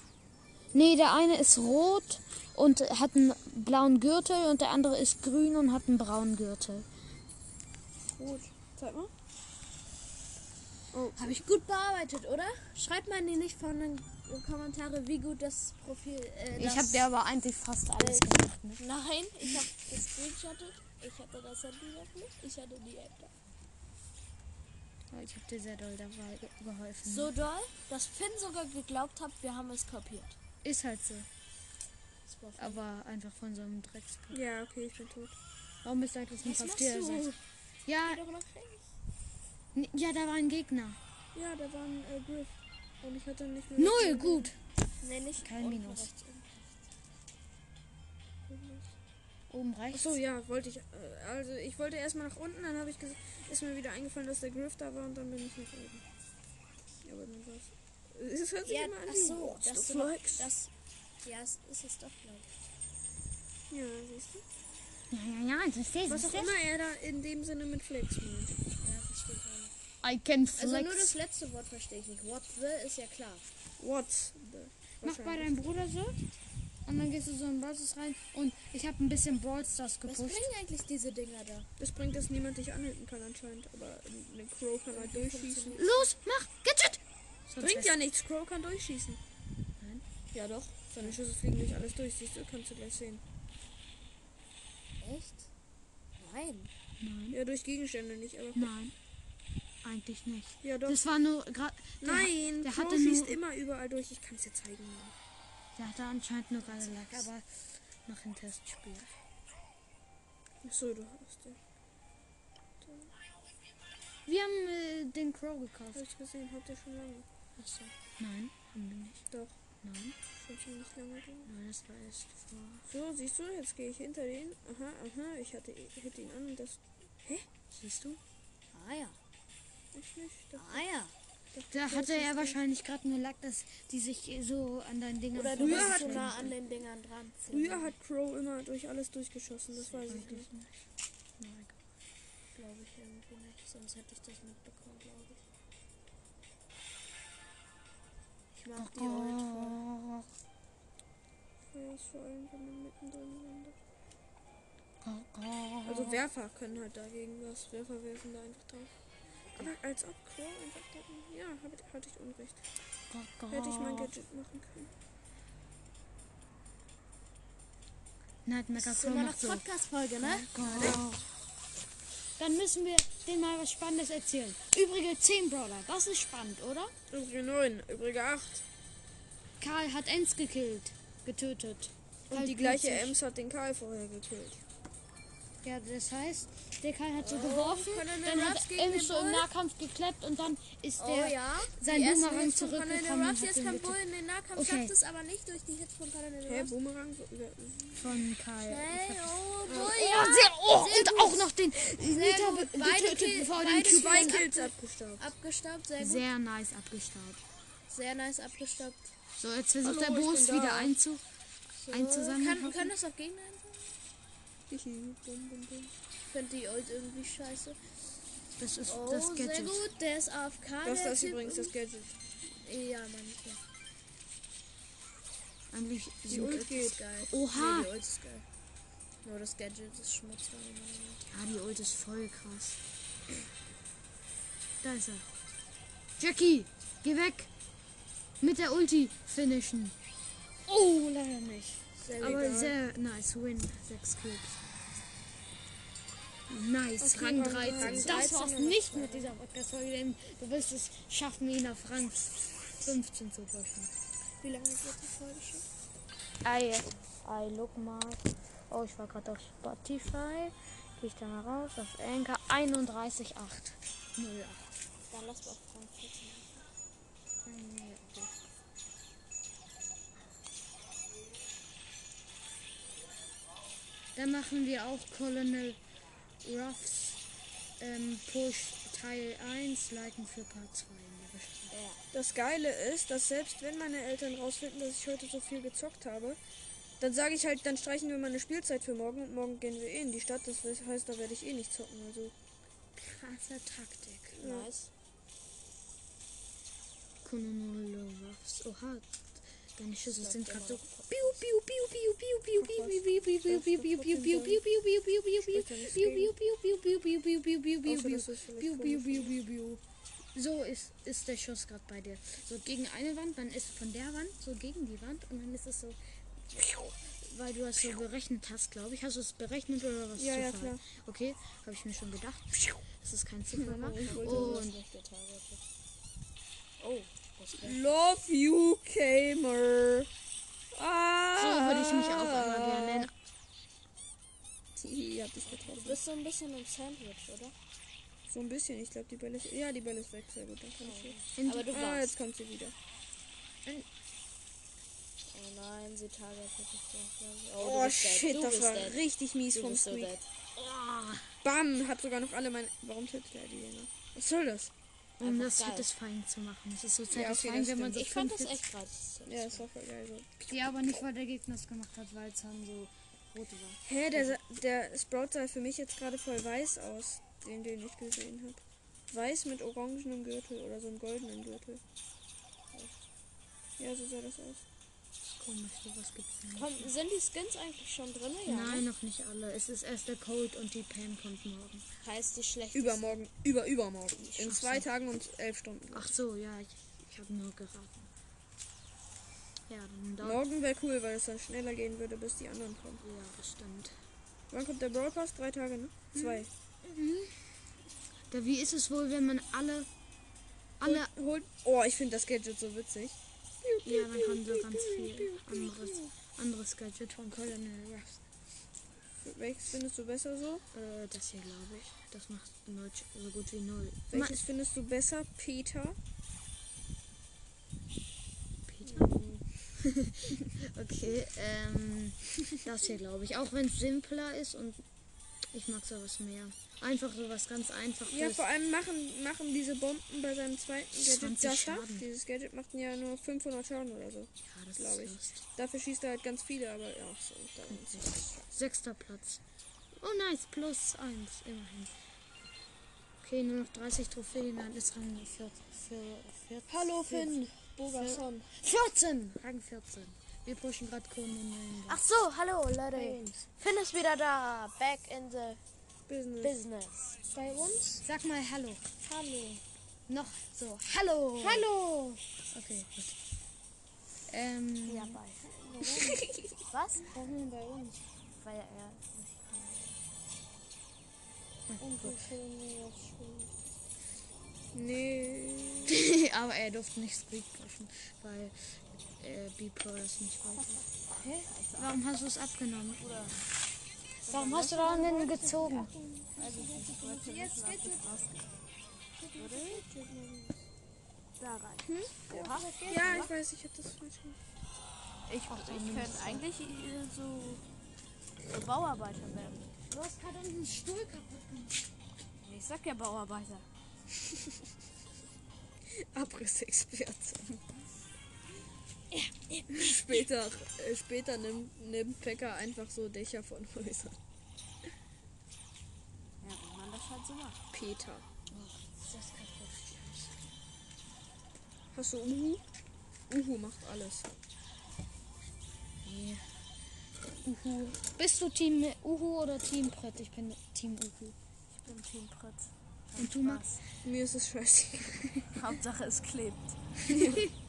Nee, der eine ist rot und hat einen blauen Gürtel und der andere ist grün und hat einen braunen Gürtel. Gut. Zeig mal. Habe ich gut bearbeitet, oder? Schreibt mal in die nicht von den Kommentare, wie gut das Profil. Äh, Ich das- habe dir aber eigentlich fast alles gemacht. Ne? Nein, ich habe gescreenshottet. Ich hatte das Handy noch nicht. Ich hatte die App da. Oh, Ich habe dir sehr doll dabei ge geholfen. So doll, dass Finn sogar geglaubt hat, wir haben es kopiert. Ist halt so. Aber einfach von so einem Dreckspot. Ja, okay, ich bin tot. Warum bist du eigentlich nicht Was auf dir? du? Ja, ja, da war ein Gegner. Ja, da war ein äh, Griff. Und ich hatte nicht mehr. Null, gut. Nee, nicht Kein Minus. Oben rechts. Achso, ja, wollte ich. Äh, also, ich wollte erstmal nach unten, dann habe ich ges- ist mir wieder eingefallen, dass der Griff da war und dann bin ich nach oben. Ja, aber dann war's. Es hört sich Ja, immer an wie so, the du flex? das, ja, es ist es doch, glaube ich. Ja, siehst du? Ja, ja, ja, das ist Was auch immer er da in dem Sinne mit Flex meint. Ja, verstehe ich. I can Also flex. nur das letzte Wort verstehe ich nicht. What the ist ja klar. What's the. Mach bei deinem Bruder so. Und dann gehst du so in Brawl Stars rein. Und ich habe ein bisschen Brawl Stars Was gepusht. bringen eigentlich diese Dinger da? Das bringt, dass niemand dich anhalten kann anscheinend, aber eine Crow kann halt durchschießen. Los, mach, Gadget! Sonst Bringt ja nichts, Crow kann durchschießen. Nein. Ja doch, seine Schüsse fliegen durch alles durch, siehst du, kannst du gleich sehen. Echt? Nein. Nein, Ja, durch Gegenstände nicht, aber. nein. Eigentlich nicht. Ja doch. Das war nur gerade. Nein, der hatte schießt nur- immer überall durch. Ich kann es dir zeigen. Der hatte anscheinend nur gerade Lack, aber nach dem Testspiel. Achso, du hast ja. Wir haben äh, den Crow gekauft. Hab ich gesehen, habt ihr schon lange. Achso. Nein, haben wir nicht. Doch, Nein, schon ziemlich lange drin. nein, das war erst vor. So, siehst du, jetzt gehe ich hinter den. Aha, aha, ich hatte ich hit ihn an und das. Siehst du? Ah ja. Ich nicht. Das, Ah ja. Da hatte er wahrscheinlich gerade nur Lack, dass die sich so an deinen Dingern Oder du Früher hat man- nah an den Dingern dran. früher hat Crow immer durch alles durchgeschossen, das weiß ich nicht. egal. Glaube ich irgendwie nicht. Sonst hätte ich das mitbekommen, glaube ich. Ich mag die voll. Oh, Ja, ist vor allem, wenn man mittendrin landet. oh. Also Werfer können halt dagegen was. Werfer werfen da einfach drauf. Aber als ob Crow einfach da. Ja, ich- hatte ich Unrecht. Hätte ich mein Gadget machen können. Nightmare Das ist Crow immer noch. Podcast-Folge, ne? Oh. Dann müssen wir denen mal was Spannendes erzählen. Übrige 10 Brawler, das ist spannend, oder? Übrige 9, übrige 8. Karl hat Ems gekillt, getötet. Und Halt die gleiche. Ems hat den Karl vorher gekillt. Ja, das heißt, der Kai hat so geworfen, Colonel dann hat Ruffs er irgendwie den so im. Nahkampf gekleppt und dann ist Oh der ja. sein Boomerang zurückgekommen und Ruffs, hat jetzt den kann Bull in den Nahkampf, Okay. schafft es aber nicht durch die Hits von Colonel Ruffs. Boomerang? So, über- von Kai. Hey, oh, Bull, Oh, ja. sehr, oh Sehr und gut. auch noch den Nita Beide getötet, bevor er den Cube zwei hat. Kills abgestaubt. Abgestaubt, sehr gut. Sehr nice abgestaubt. Sehr nice abgestaubt. So, jetzt versucht Hallo, der ich bin Boos da. wieder einzu, So, einzusammeln. kann, können das auch Gegner bum, bum, bum. Ich finde die Ult irgendwie scheiße. Das ist Oh, das sehr Gadget. gut. Der ist AFK. Das der ist übrigens das Gadget. Ja, Mann. Okay. Eigentlich Die Ult geht. ist geil. Oha. Nee, die Ult ist geil. Nur das Gadget ist Schmutz. Ja, die Ult ist voll krass. Da ist er. Jackie, geh weg. Mit der Ulti finishen. Oh, leider nicht. Sehr Aber egal. sehr nice. Win. Sechs Cubes. Nice. Okay, Rang Rang 13. 13 Das war's nicht mit dieser Podcast-Folge, denn du wirst es schaffen, ihn auf Rang 15 zu pushen. Wie lange wird die Folge schon? Ei, ei, look mal. Oh, ich war gerade auf Spotify. Gehe ich da mal raus auf Anchor 31.8. 08. Dann lass mal auf Frankfurt. Dann machen wir auch Colonel Ruffs ähm, Push Teil 1, liken für Part 2 in der Beschreibung. Das Geile ist, dass selbst wenn meine Eltern rausfinden, dass ich heute so viel gezockt habe, dann sage ich halt, dann streichen wir meine Spielzeit für morgen und morgen gehen wir eh in die Stadt. Das heißt, da werde ich eh nicht zocken. Also Krasse Taktik. Nice. Ruffs. Oha, Deine Schüsse sind gerade so. So ist, ist der Schuss gerade bei dir. So gegen eine Wand, dann ist von der Wand so gegen die Wand und dann ist es so. Weil du das so berechnet hast, glaube ich. Hast du es berechnet oder was? Ja, ja, klar. Okay, habe ich mir schon gedacht. Das ist kein Zufall. Und. Oh. Love you, Gamer. Ah. so würde ich mich auch immer gerne nennen. Hihi, hab dich Du getroffen. bist so ein bisschen im Sandwich, oder? So ein bisschen, ich glaube, die Bälle ist. Ja, die Bälle ist weg. Sehr gut, dann kann ich hier. Aber du Ah, warst. jetzt kommt sie wieder. Oh nein, sie targetet doch. Oh, du bist dead. shit, du das bist war dead. richtig mies Du vom bist so Squeak. dead. Bam, hat sogar noch alle meine. Warum tötet er die denn? Was soll das? Um das satisfying zu machen. Das ist so okay, satisfying, das wenn man so. Ich fand das echt gerade. Ja, das war voll geil so. Ja, aber nicht, weil der Gegner es gemacht hat, weil es dann so rot war. Hä, der, der Sprout sah für mich jetzt gerade voll weiß aus, den, den ich gesehen habe. Weiß mit orangenem Gürtel oder so einem goldenen Gürtel. Ja, so sah das aus. Komisch, sowas gibt's nicht. Komm, sind die Skins eigentlich schon drin? Ja. Nein, ne? noch nicht alle. Es ist erst der Cold und die Pam kommt morgen. Heißt die schlecht. Übermorgen, über übermorgen. In Ach so. zwei Tagen und elf Stunden. Ach so, ja, ich, ich habe nur geraten. Ja, dann. Morgen wäre cool, weil es dann schneller gehen würde, bis die anderen kommen. Ja, das stimmt. Wann kommt der Brawl Pass? Drei Tage, ne? Zwei. Da, wie ist es wohl, wenn man alle. Alle. Holt, holt, oh, ich finde das Gadget so witzig. Ja, dann kann so ganz viel anderes, anderes Gadget von Colonel Ruffs. Welches findest du besser so? Äh, das hier, glaube ich. Das macht null, so gut wie null. Welches findest du besser? Peter? Peter? okay, ähm, das hier glaube ich. Auch wenn es simpler ist und ich mag sowas mehr. Einfach so was ganz einfaches. Ja, vor allem machen, machen diese Bomben bei seinem zweiten Gadget 20 das da. Schaden. Dieses Gadget macht ja nur 500 Schaden oder so. ja, das glaub ist ich. Lust. Dafür schießt er halt ganz viele, aber ja, so. Dann Sechster Platz. Oh nice, plus eins, immerhin. Okay, nur noch 30 Trophäen, dann ist Rang 14. Für, für, Hallo Finn. Bogason. 14! Rang 14. Wir pushen gerade Kunden. Ach so, hallo Leute. Finn ist wieder da. Back in the Business. business. Bei uns? Sag mal Hallo. Hallo. Noch so. Hallo. Hallo. Okay, gut. Ähm, Ja, bei. Was? Warum bei uns? Weil er. Und wir jetzt schon. Nee. aber er durfte nicht Squeak pushen, weil äh, B-Pro das nicht wollte. Hä? Warum hast du es abgenommen? Warum hast du da denn gezogen? Da rein. Ja, ich weiß, ich hab das falsch gemacht. Ich, ich könnte eigentlich so, so Bauarbeiter werden. Du hast gerade unseren Stuhl kaputt gemacht. Ich sag ja Bauarbeiter. Abrissexperte. Später äh, später nimmt, nimmt Pekka einfach so Dächer von Häusern. Ja, wenn man das halt so macht. Peter. Ist das kaputt? Hast du Uhu? Uhu macht alles. Nee. Uhu. Bist du Team Uhu oder Team Brett? Ich bin Team Uhu. Ich bin Team Pritz. Und du, Max? Mir ist es scheißegal. Hauptsache es klebt.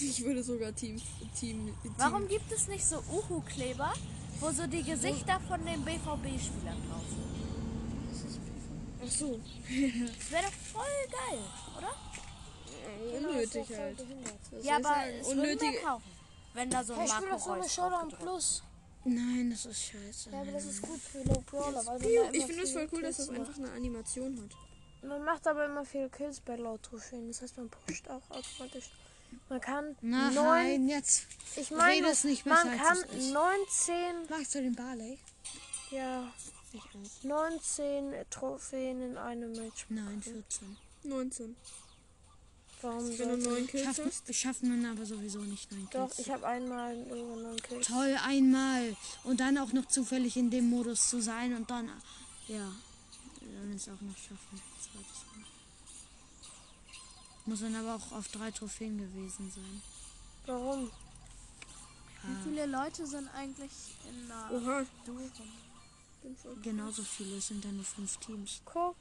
Ich würde sogar Team Team. Team Warum gibt es nicht so Uhu-Kleber, wo so die Gesichter von den BVB-Spielern drauf sind? Ach so. Das wäre doch voll geil, oder? Ja, unnötig halt. Das Ja, ist aber halt es würde unnötige. mehr kaufen, wenn da so ein Ich Marco will doch so eine Showdown Plus. Nein, das ist scheiße. Ja, aber das ist gut für Low Brawler, weil man, Ich finde es voll cool, dass Kills das einfach eine Animation hat. Man macht aber immer viele Kills bei Low Trophäen. Das heißt, man pusht auch automatisch. Man kann Nein, neun. jetzt. Ich meine, Redest nicht man besser, kann es ist. 19. Magst du den Barley? Ja, Ich auch. 19 Trophäen in einem Match. Nein, 14. 19. Warum Wenn du sollte neun Kills Schaffen, schaffen wir aber sowieso nicht neun Doch, Kills. ich habe einmal über 9 Kills. Toll, einmal. Und dann auch noch zufällig in dem Modus zu sein und dann, ja, dann es auch noch schaffen. Zweites Mal. Muss dann aber auch auf drei Trophäen gewesen sein. Warum? Wie viele Leute sind eigentlich in einer Oha. Voll- Genauso viele, es sind dann nur fünf Teams. Guck.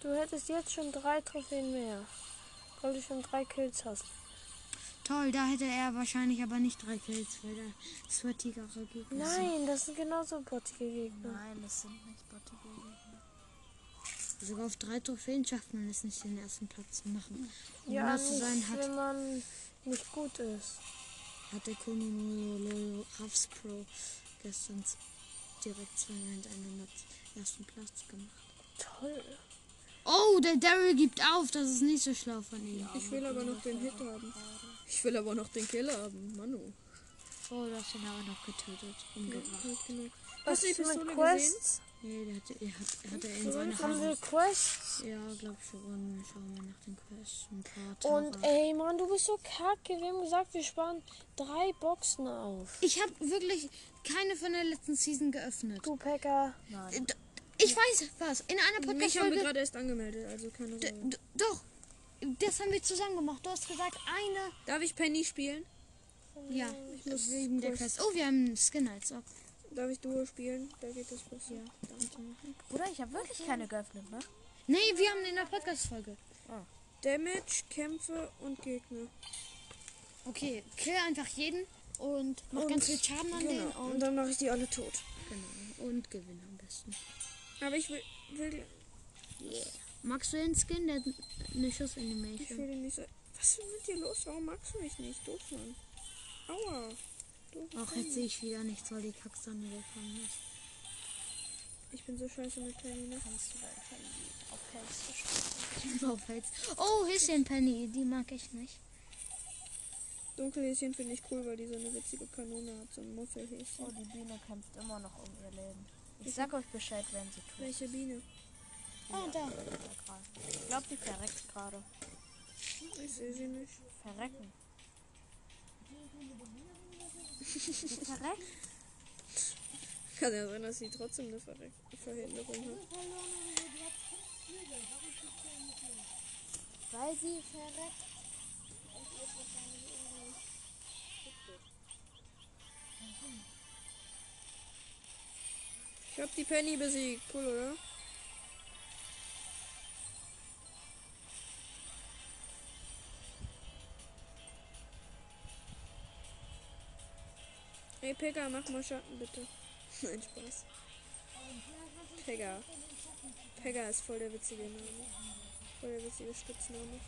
Du hättest jetzt schon drei Trophäen mehr. Weil du schon drei Kills hast. Toll, da hätte er wahrscheinlich aber nicht drei Kills, weil da sweatigere Gegner sind. Nein, das sind genauso bottige Gegner. Nein, das sind nicht bottige Gegner. Sogar auf drei Trophäen schafft man es nicht, den ersten Platz zu machen. Um Ja, genau zu sein, nicht, hat, wenn man nicht gut ist. hat der Kununu Ruffs Pro gestern direkt zweimal hintereinander den ersten Platz gemacht. Toll. Oh, der Daryl gibt auf, das ist nicht so schlau von ihm. Ich will aber noch den Hit haben. Ich will aber noch den Kill haben. Manu. Oh, du hast ihn aber noch getötet, umgebracht. Genug. Was Hast du die ist mit Pistole gesehen? Nee, der hatte, er hat, er in seiner Haben wir Hand. Quests? Ja, glaub schon. Schauen wir nach den Quests. Ein paar Und ey, Mann, du bist so kacke. Wir haben gesagt, wir sparen drei Boxen auf. Ich habe wirklich keine von der letzten Season geöffnet. Du, Packer. Äh, d- Ich weiß was. In einer Mich haben wir Podcast-Folge. gerade erst angemeldet, also keine Sorge. Doch. Das haben wir zusammen gemacht. Du hast gesagt, eine. Darf ich Penny spielen? Ja, wegen der Quest. Oh, wir haben einen Skin als ob. Darf ich Duo spielen? Da geht das besser. Ja. Bruder, ich habe wirklich keine geöffnet, ne? Nee, wir haben in der Podcast-Folge. Damage, Kämpfe und Gegner. Okay, kill einfach jeden und mach ganz viel Schaden an den Genau. Und und, dann mache ich die alle tot. genau, und gewinn am besten. Aber ich will, will, Magst du den Skin? Der hat eine ich Schuss-Animation. will den nicht so. Was ist mit dir los? Warum magst du mich nicht? Doof, Mann. Aua. Auch jetzt sehe ich wieder nichts, weil die Kacksonne weggekommen ist. Ich bin so scheiße mit Penny, ne? Kannst du dein Handy auf Fels stellen? Auf Fels. Oh, Häschen Penny, die mag ich nicht. Dunkelhäschen finde ich cool, weil die so eine witzige Kanone hat. So ein Muffelhäschen. Oh, die Biene kämpft immer noch um ihr Leben. Ich sag euch Bescheid, wenn sie tut. Welche Biene? Ah, da. Ja, gerade. Ich glaube, die verreckt gerade. Ich sehe sie nicht. Verrecken. Verreckt? Kann ja sein, dass sie trotzdem eine Verre Verhinderung hat. Weil sie verreckt. Ich hab die Penny besiegt. Cool, oder? Ey, Pegga, mach mal Schatten, bitte. Nein, Spaß. Pegga. Pegga ist voll der witzige Name. Voll der witzige Spitzname.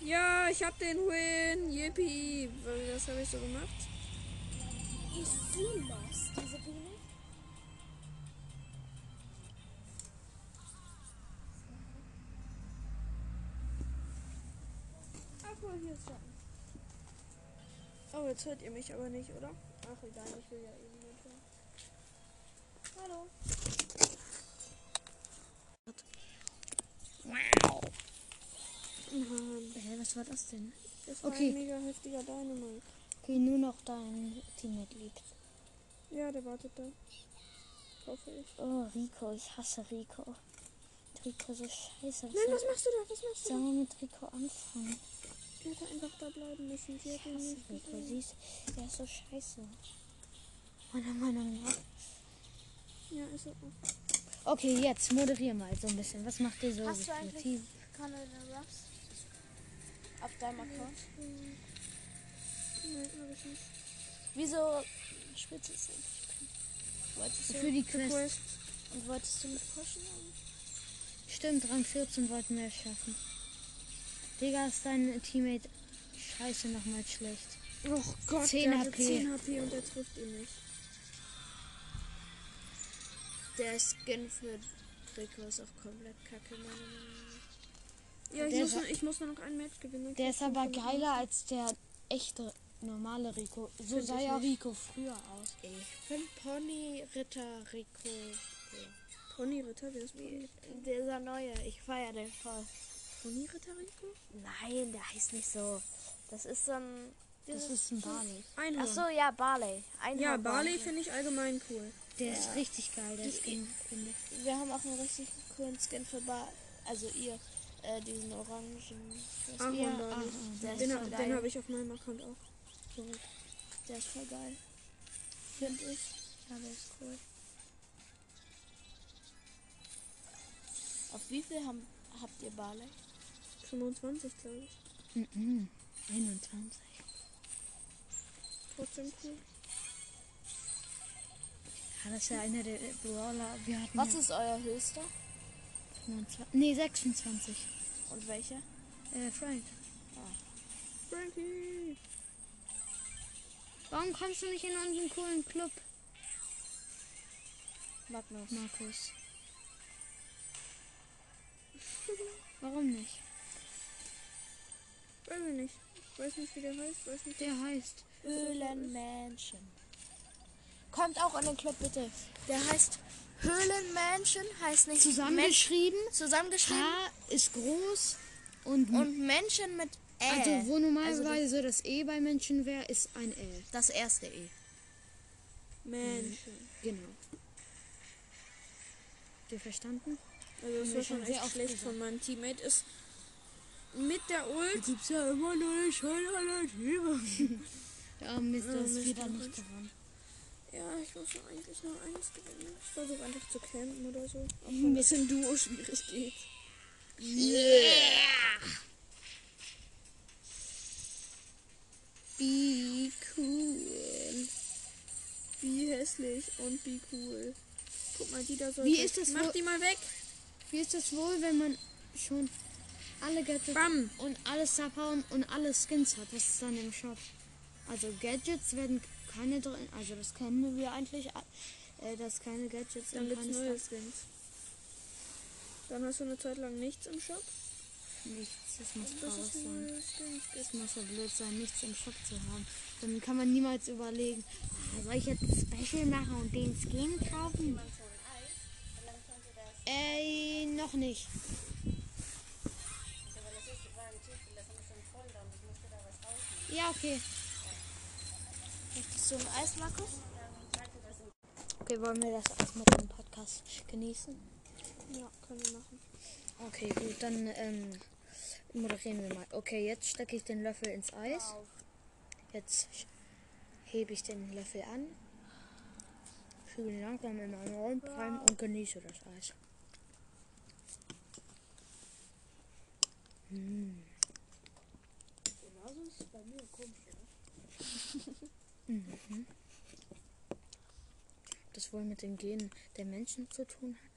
Ja, ich hab den Win. Yippie. Was habe ich so gemacht? Sie los, diese Biene? Cool, hier ist Schatten. Oh, jetzt hört ihr mich aber nicht, oder? Ach, egal, ich will ja eben nicht hören. Hallo. Mann, Hä, was war das denn? das war Okay. ein mega heftiger Dynamite. Okay, nur noch dein Teammate liebt. Ja, der wartet da. Hoffe ich. Oh, Rico, ich hasse Rico. Rico so scheiße. Was Nein, was machst du da? Was machst du Sollen da? wir mit Rico anfangen? Er hätte einfach da bleiben müssen. Sie ihn hasse nicht Rico, gesehen. sie ist, der ist so scheiße. Meiner Meinung nach. Ja, ist auch. Okay, jetzt moderier mal so ein bisschen. Was macht ihr so Hast du eigentlich Team? Kanal Ruffs? Auf deinem Account? Nein, hab ich nicht. Wieso spielst du es nicht? Wolltest du, Für die. Quest. und wolltest du mit pushen? Stimmt, Rang 14 wollten wir es schaffen. Digga, ist dein Teammate scheiße nochmal schlecht. Oh Gott, 10 der HP. 10 HP und der trifft ihn nicht. Der Skin für Rico ist auch komplett kacke, meiner Meinung nach. Ja, ich muss, ich muss nur noch ein Match gewinnen. Der ist aber geiler als der echte normale Rico. So Find sah ja. Rico früher aus. Ich bin Pony Ritter Rico. Ponyritter, wer ist Ponyritter? Dieser neue, ich feiere den voll. Ponyritter Rico? Nein, der heißt nicht so. Das ist so ein. Das ist ein Barley. Einhorn. Ach so, ja, Barley. Einhorn ja, Barley finde ich allgemein cool. Der ist richtig geil, der Skin, finde ich. Wir haben auch einen richtig coolen Skin für Bar. Also ihr, äh, diesen orangen. was- Ahorn Ja, Barley. Ahorn. Der ist Den, voll den habe ich auf meinem Account auch. Der ist voll geil. Finde ich. Ja, der ist cool. Auf wie viel haben, habt ihr Barley? 25, glaube ich. Mhm. 21. Trotzdem cool. Ja, das ist ja einer der Brawler. Wir hatten Was ja ist euer höchster? 25. Nee, 26. Und welcher? Äh, Frank. Frankie! Warum kommst du nicht in unseren coolen Club, Magnus. Markus? Warum nicht? Weiß ich nicht. Weiß nicht, wie der heißt. Weiß nicht. Der heißt. Höhlenmansion. Kommt auch in den Club bitte. Der heißt Höhlenmansion, heißt nicht Zusammengeschrieben. Mensch- zusammengeschrieben H ist groß und, und Menschen mit Ä. also wo Also normalerweise das E bei Menschen wäre, ist ein L. das erste E. Mensch. Genau. Habt ihr verstanden? Also das war schon echt schlecht von meinem Teammate. Ist mit der Ult. gibt's ja immer nur eine schöne Alternative. ja, Mist, das ist Mist, wieder nicht gewonnen. Ja, ich muss noch eigentlich nur eins gewinnen. Ich versuche einfach zu campen oder so. Auch wenn das in Duo schwierig geht. Be cool. Wie hässlich und be cool. Guck mal, die da so. Wie ist das Mach die mal weg. Wie ist es wohl, wenn man schon alle Gadgets Bam. und alles abhauen und alle Skins hat? Was ist dann im Shop? Also Gadgets werden keine drin, also das kennen wir eigentlich, äh, dass keine Gadgets Dann und keine neue Skins. Dann hast du eine Zeit lang nichts im Shop. Nichts, das muss Das traurig sein. Das muss so blöd sein, nichts im Shop zu haben. Dann kann man niemals überlegen, ah, soll ich jetzt ein Special machen und den Skin kaufen? Äh, noch nicht. Ja, okay. Möchtest du ein Eis, Markus? Okay, wollen wir das erst mit dem Podcast genießen? Ja, können wir machen. Okay, gut, dann ähm, moderieren wir mal. Okay, jetzt stecke ich den Löffel ins Eis. Jetzt hebe ich den Löffel an, ihn langsam in meinen Mund rein und genieße das Eis. Hm. Genauso ist bei mir komisch, oder? mhm. Das wohl mit den Genen der Menschen zu tun hat?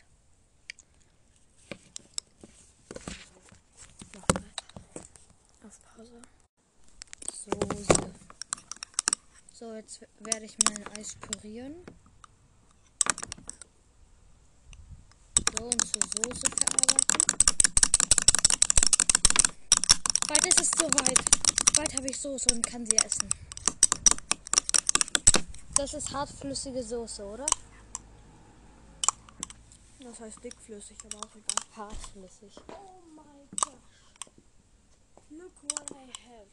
So, so. So, jetzt werde ich mein Eis pürieren. So und zur Soße verarbeiten. Bald ist es soweit. Bald habe ich Soße und kann sie essen. Das ist hartflüssige Soße, oder? Das heißt dickflüssig, aber auch egal. Hartflüssig. Oh my gosh. Look what I have.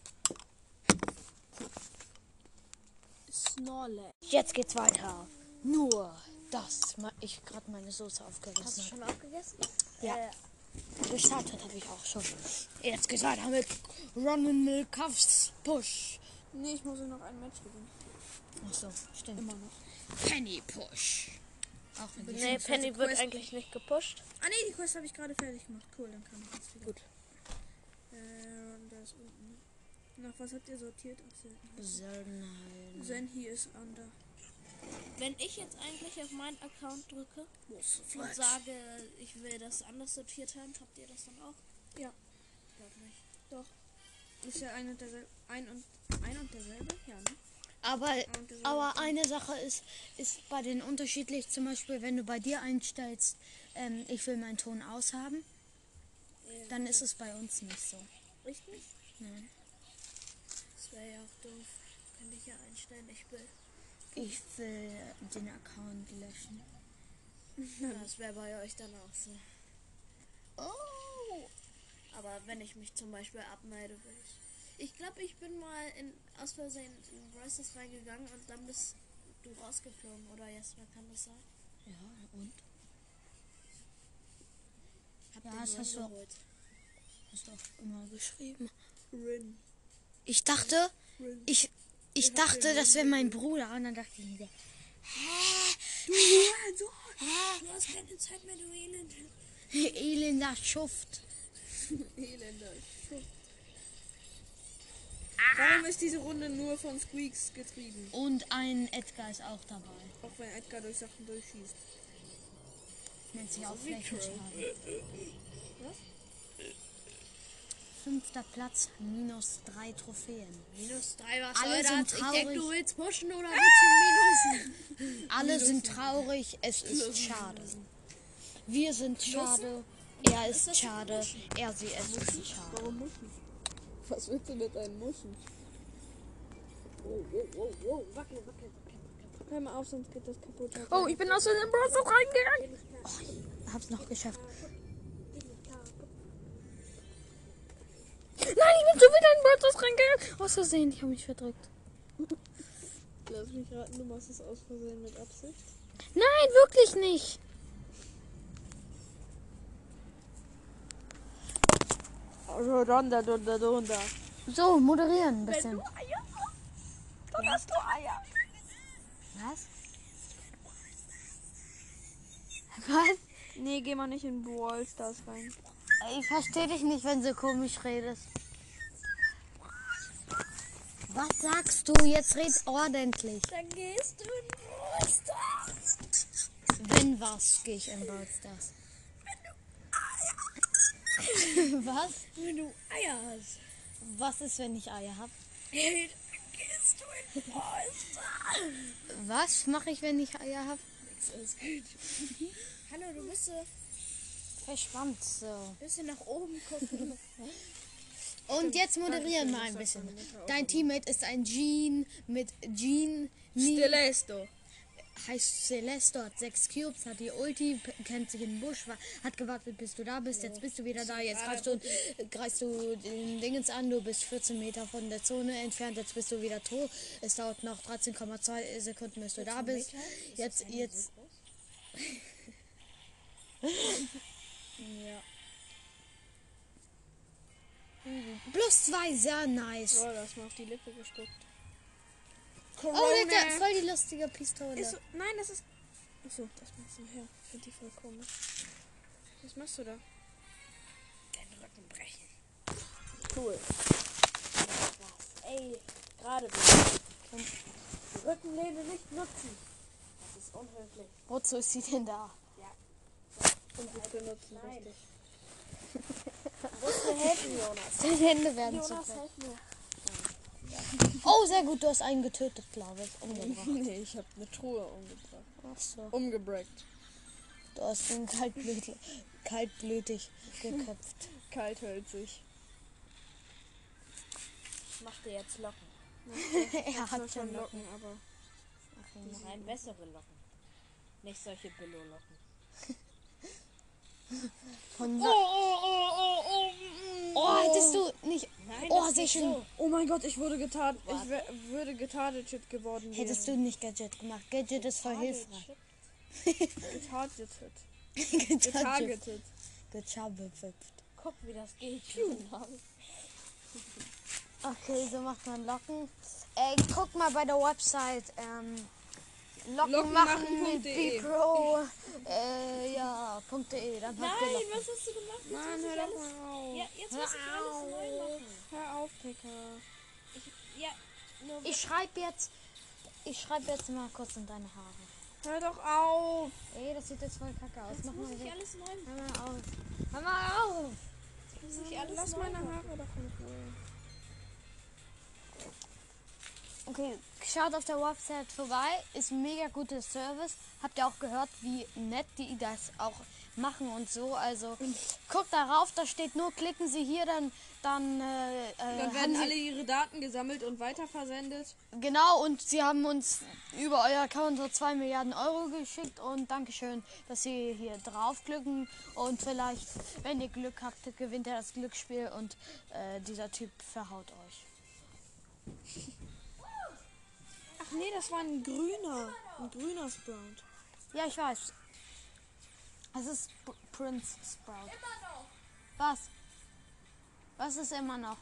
Snorlax. Jetzt geht's weiter. Nur das. ma- Ich gerade meine Soße Hast aufgerissen du habe. schon aufgegessen? Ja. Äh, Gestartet habe ich auch schon. Jetzt geht's weiter mit Ron Milk Cuffs Push. Nee, ich muss noch ein Match gewinnen. Achso, stimmt. Immer noch. Penny Push. Auch wenn die nee, Penny so wird Quest- eigentlich nicht gepusht. Ah nee, die Quest habe ich gerade fertig gemacht. Cool, dann kann ich jetzt wieder. Gut. Äh, und da ist unten. Nach was habt ihr sortiert? Ach, Seltenheit. Seltenheiten. Zenhi ist under. Wenn ich jetzt eigentlich auf meinen Account drücke und sage, ich will das anders sortiert haben, habt ihr das dann auch? Ja. Glaub nicht. Ist ja ein und derselbe. Ein und, ein und derselbe? Ja, ne? Aber, Ein und derselbe. aber eine Sache ist, ist bei den unterschiedlich. Zum Beispiel, wenn du bei dir einstellst, ähm, ich will meinen Ton aushaben, dann ist es bei uns nicht so. Richtig? Nein. Das wäre ja auch doof. Könnte ich ja einstellen, ich will. Ich will den Account löschen. Das wäre bei euch dann auch so. Oh! Aber wenn ich mich zum Beispiel abmelde, will ich. Ich glaube, ich bin mal in, aus Versehen in Bryces reingegangen und dann bist du rausgeflogen. Oder Jasper, kann das sein? Ja, und? Hab Ja, das hast du. Hast du auch immer geschrieben. Rin. Ich dachte, ich, ich dachte, das wäre mein Bruder. Und dann dachte ich mir, Du hast keine Zeit mehr, du Elend. elender Schuft. Elender. Warum ist diese Runde nur von Squeaks getrieben? Und ein Edgar ist auch dabei. Auch wenn Edgar durch Sachen durchschießt. Nennt sich auch Flächenschaden. Fünfter Platz, minus drei Trophäen. Minus drei was Alle soll sind das? Ich denke, traurig. du willst pushen oder willst du minusen? Alle sind traurig, es ist schade. Wir sind schade, er ist schade, er sie es ist schade. Warum Muschen? Was willst du mit deinen Muschen? Oh, oh, oh, oh, wackel, wackel, wackel. Hör mal auf, sonst geht das kaputt. Oh, ich bin aus dem Browser reingegangen. Hab's noch geschafft. Wieder in Browser reingegangen. Aus Versehen, ich habe mich verdrückt. Lass mich raten, du machst es aus Versehen mit Absicht. Nein, wirklich nicht. Ronda, Donda. So, moderieren ein bisschen. Dann hast du Eier. Was? Was? Nee, geh mal nicht in Brawl Stars rein. Ich verstehe dich nicht, wenn du komisch redest. Was sagst du? Jetzt red ordentlich. Dann gehst du in Brawl Stars. Wenn was, gehe ich in Brawl Stars. Was? Wenn du Eier hast. Was ist, wenn ich Eier habe? Hey, dann gehst du in Brawl Stars. Was mache ich, wenn ich Eier habe? Alles gut. Hallo, du bist so Verspannt so. bisschen nach oben gucken. Und jetzt moderieren wir ein bisschen. Dein Teammate ist ein Jean mit Jean. Nie, Stelesto. heißt Celeste, hat sechs Cubes, hat die Ulti, kennt sich im Busch, wa- hat gewartet, bis du da bist. Jetzt bist du wieder da. Jetzt greifst du, greifst du den Dingens an. Du bist 14 Meter von der Zone entfernt. Jetzt bist du wieder tot. Es dauert noch 13,2 Sekunden, bis du da bist. Jetzt, jetzt. Ja. Plus zwei, sehr nice. Oh, das mal auf die Lippe gespuckt. Oh, der hat voll die lustige Pistole. Ist nein, das ist. Achso, das machst du her. Ich finde die voll komisch. Was machst du da? Den Rücken brechen. Cool. Ey, gerade. Die Rückenlehne nicht nutzen. Das ist unhöflich. Wozu ist sie denn da? Und gut benutzen, Nein. richtig. Musst mir helfen, Jonas. Deine Hände werden zu Jonas, helf mir. Oh, sehr gut, du hast einen getötet, glaube ich. Umgebracht. Nee, ich habe eine Truhe umgebracht. Ach so. Umgebrackt. Du hast ihn kaltblütig, kaltblütig geköpft. Kalthölzig. Ich mach dir jetzt Locken. er hat schon schon Locken, aber. Nein, bessere Locken. Nicht solche Billo-Locken. Von Oh, oh, oh, oh, oh. mm, Oh, hättest du nicht. Nein, Oh, sehr schön. so. Oh mein Gott, ich wurde getarnt. Ich würde getargetet geworden. Hättest du nicht Gadget gemacht. Gadget ist voll hilfreich. getargetet. Getargetet. Getargetet. Getargetet. Guck, wie das geht. Okay, so macht man Locken. Ey, guck mal bei der Website. Ähm, Locken, Locken machen machen mit Punkt de. bpro. Äh, ja, .de. Dann habt ihr Nein, Locken. was hast du gemacht? Jetzt Mann, muss hör ich doch alles, mal auf. ja, jetzt muss ich alles neu machen. Hör auf, Picker. Ja, nur Ich schreibe jetzt. Ich schreibe jetzt mal kurz in deine Haare. Hör doch auf. Ey, das sieht jetzt voll kacke aus. Mach muss mal ich weg. alles neu machen. Hör mal auf. Hör mal auf. Muss ich alles Lass neu meine machen. Haare doch in Ruhe. Okay, schaut auf der Website vorbei. Ist ein mega guter Service. Habt ihr auch gehört, wie nett die das auch machen und so. Also guckt darauf, da steht nur, klicken Sie hier, dann dann, äh, äh, Dann werden alle ihre Daten gesammelt und weiterversendet. genau und sie haben uns über euer Account so 2 Milliarden Euro geschickt und Dankeschön, dass sie hier draufklicken und vielleicht, wenn ihr Glück habt, gewinnt er das Glücksspiel und äh, dieser Typ verhaut euch. Ach nee, das war ein grüner. Ein grüner Sprout. Ja, ich weiß. Es ist P Prince Sprout. Was? Was ist immer noch?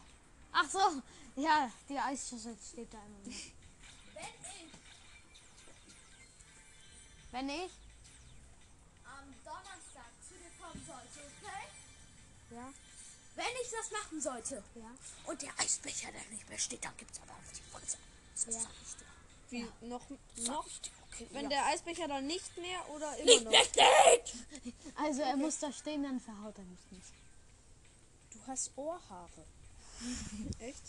Ach so, ja, die Eisschüssel steht da immer noch. Wenn ich? am Donnerstag zu dir kommen sollte, okay? Ja. Wenn ich das machen sollte Ja. und der Eisbecher dann nicht mehr steht, dann gibt's aber auf die Fresse. Das Ja. sag ich dir. Wie noch, noch? Okay, Wenn Ja. der Eisbecher dann nicht mehr oder immer nicht noch? steht! Also er muss da stehen, dann verhaut er mich nicht. Du hast Ohrhaare. Echt?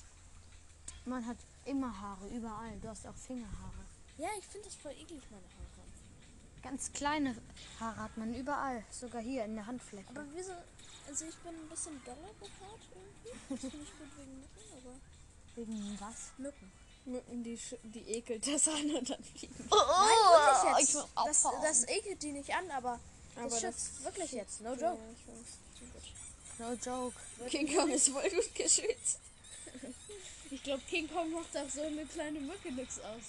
Man hat immer Haare, überall. Du hast auch Fingerhaare. Ja, ich finde das voll eklig, meine Haare. Ganz kleine Haare hat man überall, sogar hier in der Handfläche. Aber wieso? Also ich bin ein bisschen doller behaart irgendwie. Das finde ich gut wegen Mücken, aber Wegen was? Mücken. Mücken, die, die ekelt das an und dann fliegen. Oh, Wirklich ich jetzt. will Das, das ekelt die nicht an, aber, Aber das das- schützt wirklich jetzt. No Ja, joke. weiß. No joke. King Kong ist voll gut geschützt. Ich glaube, King Kong macht auch so eine kleine Mücke nix aus.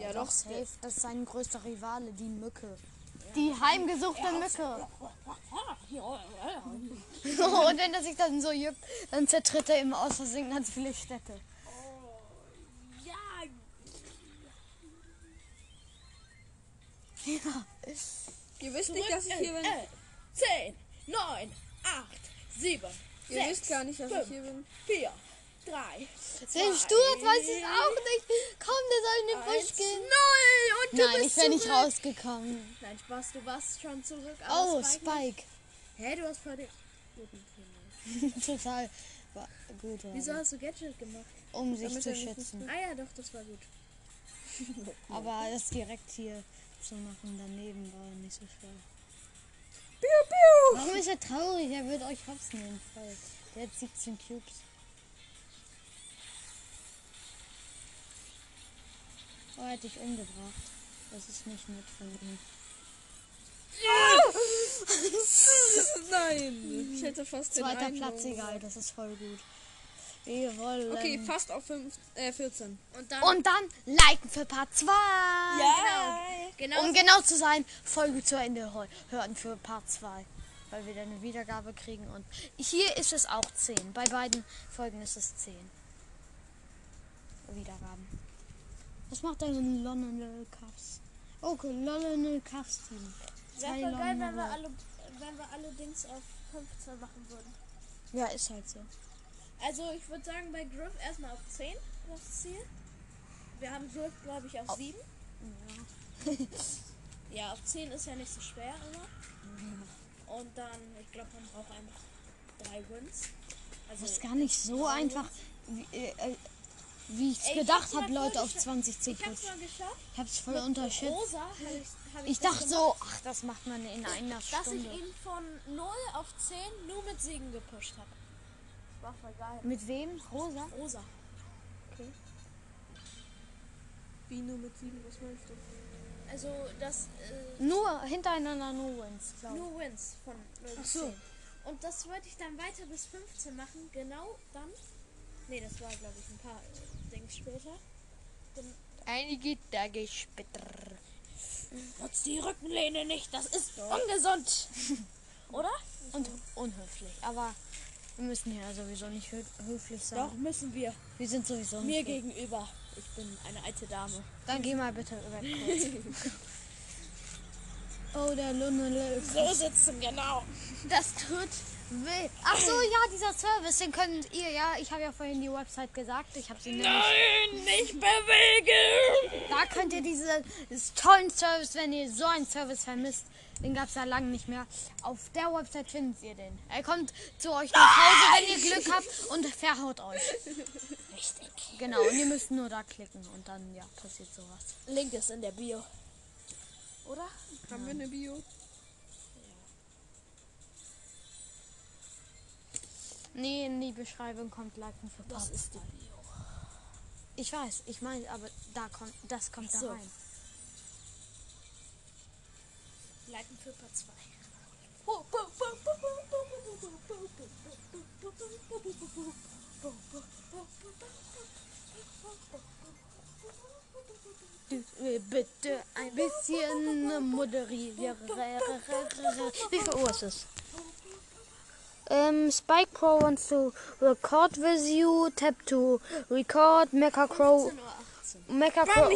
Ja, doch, doch. safe. Das ist sein größter Rivale, die Mücke. Die heimgesuchte Mücke. Und wenn er sich dann so juckt, dann zertritt er immer aus Versehen ganz viele Städte. Ja, Ihr wisst nicht, dass ich hier bin. 10, 9, 8, 7, Ihr wisst gar nicht, dass ich hier bin. 4, 3, Der Stuart weiß es auch nicht. Komm, der soll in den Busch gehen. Nein, und Nein, ich wäre nicht rausgekommen. Nein, Spaß, du warst schon zurück. Oh, Spike. Hä, du hast vor dem... Total wa- gut. Wieso hast du Gadget gemacht? Um sich Damit zu schützen. Ah ja, doch, das war gut. Aber das direkt hier zu machen daneben war nicht so schwer. Piu, piu. Warum ist er traurig? Er wird euch hops nehmen. Voll. Der hat 17 Cubes. Oh, er hat dich umgebracht. Das ist nicht nett von ihm. Nein. Ich hätte fast den Zweiter Platz, egal, das ist voll gut. Wir wollen. Okay, fast auf fünf, äh, 14. Und dann... Und dann liken für Part 2. Genau. Genau. Um genau zu sein, Folge zu Ende hören für Part 2. Weil wir dann eine Wiedergabe kriegen. Und hier ist es auch 10. Bei beiden Folgen ist es 10. Wiedergaben. Was macht dein London Cuffs? Okay, London Cuffs Team. Wäre voll geil, wenn wir, London- alle, wenn wir alle Dings auf 15 machen würden. Ja, ist halt so. Also ich würde sagen, bei Griff erstmal auf 10 das Ziel. Wir haben Griff, glaube ich, auf 7. Ja, auf 10 ist ja nicht so schwer immer. Und dann, ich glaube, man braucht einfach drei Wins. Also Das ist gar nicht so einfach. Wie, äh, äh, wie ich es gedacht habe, Leute, auf 20 Ziffern. mal geschaut. Ich hab's voll unterschätzt. Rosa habe ich, hab Ich dachte so, ach, das macht man in einer dass ich Stunde. ihn von 0 auf 10 nur mit Siegen gepusht habe. War voll geil. Mit wem? Rosa? Rosa. Wie nur mit sieben, was meinst du? Also das äh, Nur hintereinander nur Wins, glaube ich. nur Wins von 0 bis 10. Und das wollte ich dann weiter bis 15 machen. Genau dann. Nee, das war glaube ich ein paar äh, Dings später. Einige Tage später. Nutz die Rückenlehne nicht, das ist ungesund. Oder? Und unhöflich. Aber wir müssen ja sowieso nicht hö höflich sein. Doch, müssen wir. Wir sind sowieso Mir nicht. gegenüber. Ich bin eine alte Dame. Dann geh mal bitte weg oh, der Lunne So sitzen, genau. Das tut weh. Ach so, ja, dieser Service, den könnt ihr, ja, ich habe ja vorhin die Website gesagt, ich habe sie nämlich, Nein, nicht bewegen! da könnt ihr diesen tollen Service, wenn ihr so einen Service vermisst, den gab es ja lange nicht mehr, auf der Website findet ihr den. Er kommt zu euch nach Hause, wenn ihr Glück habt und verhaut euch. Richtig. Genau, und ihr müsst nur da klicken und dann, ja, passiert sowas. Link ist in der Bio. Oder? Haben wir eine Bio? Nee, in die Beschreibung kommt Liken für Das ist die Bio. Ich weiß, ich meine, aber da kommt, das kommt da So. rein. Liken für Part 2. Äh, Bitte ein bisschen moderieren. Wie viel Uhr ist es? Ähm, Spike Pro wants to record with you. Tap to record. Mecha Crow. Mecha Crow.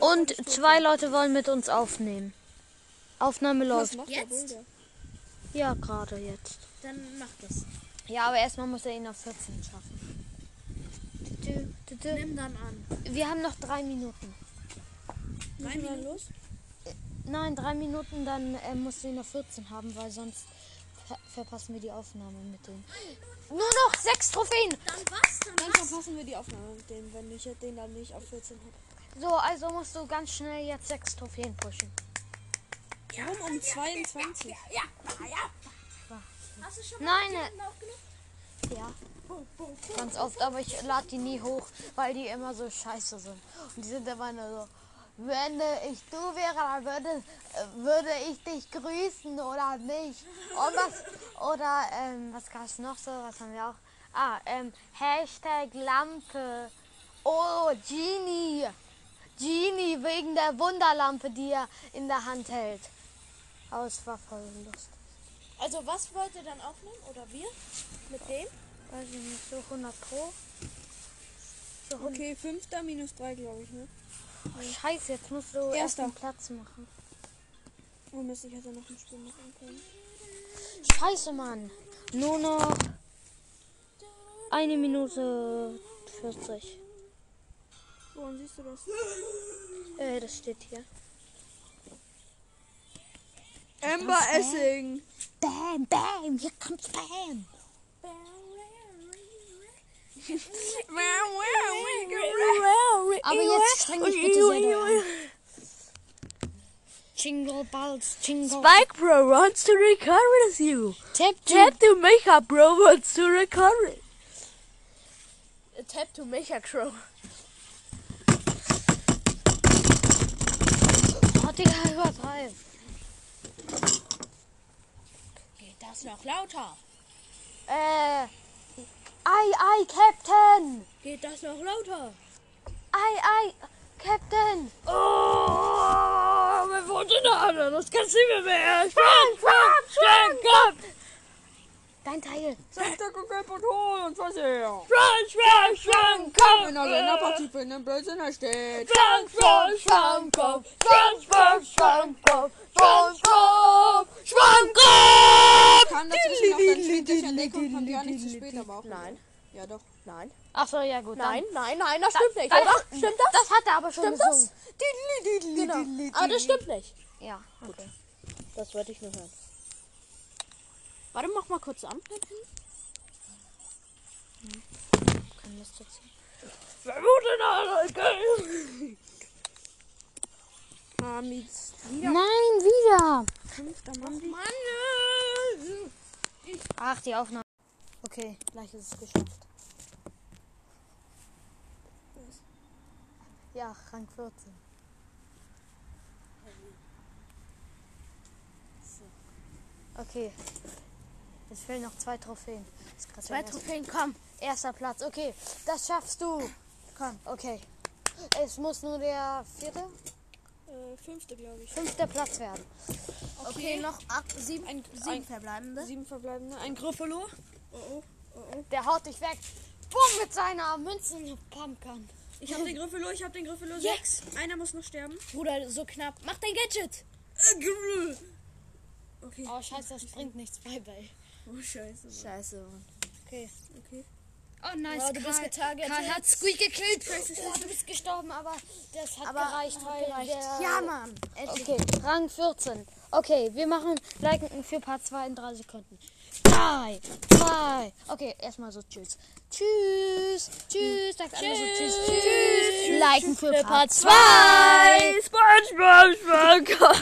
Und zwei Leute wollen mit uns aufnehmen. Aufnahme läuft. Jetzt? Ja, gerade jetzt. Dann mach das. Ja, aber erstmal muss er ihn auf 14 schaffen. Tü, tü, tü. Nimm dann an. Wir haben noch drei Minuten. Nein, mal los. Nein, drei Minuten, dann äh, musst du ihn auf 14 haben, weil sonst ver verpassen wir die Aufnahme mit denen. Nur noch sechs Trophäen! Dann was? Dann Dann verpassen wir die Aufnahme mit dem, wenn ich den dann nicht auf 14 habe. So, also musst du ganz schnell jetzt sechs Trophäen pushen. Kaum um 22. Ja, ja, ja. Hast du schon Nein, mal äh, Typen aufgenommen? ja. Ganz oft, aber ich lade die nie hoch, weil die immer so scheiße sind. Und die sind immer nur so, wenn äh, ich du wäre, dann würde, äh, würde ich dich grüßen oder nicht. Und was, oder, ähm, was gab es noch so, was haben wir auch? Ah, ähm, Hashtag Lampe. Oh, Genie. Genie, wegen der Wunderlampe, die er in der Hand hält. Aber es war voll lustig. Also was wollt ihr dann aufnehmen? Oder wir? Mit dem? Weiß ich nicht, so 100 Pro. So 100 Okay, fünfter minus 3, glaube ich, ne? Scheiße, jetzt musst du erst einen Platz machen. Oh Mist, ich hätte noch ein Spiel machen können. Scheiße, Mann. Nur noch eine Minute 40. Woran siehst du das? Äh, das steht hier. Amber Essing. Bam, bam, hier kommt Bam. Aber jetzt streng dich bitte selber an. Jingle Balls, Jingle Spike Pro wants to record with you. Tap, Tap to Mecha Pro wants to record it. Tap to Mecha Crow. Oh, Digga, übertreib. Geht das noch lauter? Äh, ei, ei, Captain. Geht das noch lauter? Ei, ei, Captain. Oh, wir wohnen da, das kannst du nicht mehr. Sprang, sprang, sprang, komm. Dein Teil. Sechster Gelb und und was er. Sprang, sprang, sprang, komm. In der Länderpartie für den Blödsinn steht. Sprang, sprang, sprang, komm. Sprang, sprang, sprang, komm. Sprang, sprang, komm. Kann dazwischen noch dein Schwedisch entdecken und kommt ja nicht zu spät, aber auch. Nein. Ja, doch. Nein, Ach so, ja gut. nein, nein, nein, das stimmt nicht, oder? Stimmt das? Das hat er aber schon Stimmt das? gesungen. Genau. Aber das stimmt nicht. Ja, okay. Das wollte ich nur hören. Warte, mach mal kurz an. Keine Lust dazu. Wer wurde da? Ah, Mietz. Nein, wieder. Fünfter Mann. Ach, die Aufnahme. Okay, gleich ist es geschafft. Ja, Rang 14. So. Okay. Jetzt fehlen noch zwei Trophäen. Zwei Trophäen, komm. Erster Platz. Okay, das schaffst du. Komm, okay. Es muss nur der vierte, Äh, fünfte, glaube ich. fünfte Platz werden. Okay, noch acht, sieben, Ein, sieben ein, verbleibende. sieben verbleibende. Ein Griffalo. Oh oh. Oh oh. Der haut dich weg. Bumm mit seiner Münzen Pumpkin. Ich hab den Griffalo, ich hab den Griffalo. Sechs. Einer muss noch sterben. Bruder, so knapp. Mach dein Gadget. Okay. Oh, scheiße, das bringt nichts bei bei. Oh, scheiße. Mann. Scheiße, Mann. Okay. Okay. Oh, nice. Oh, du bist Karl- getargetet. Karl hat Squeak gekillt. Oh, du bist gestorben, aber das hat Aber gereicht, hat gereicht. Ja, Mann. Okay, Rang 14. Okay, wir machen Liken für Part 2 in 3 Sekunden. 3, 2. Okay, erstmal so tschüss. Tschüss. Tschüss. Sagt alle so tschüss. Tschüss. Liken für Part 2. SpongeBob, SpongeBob.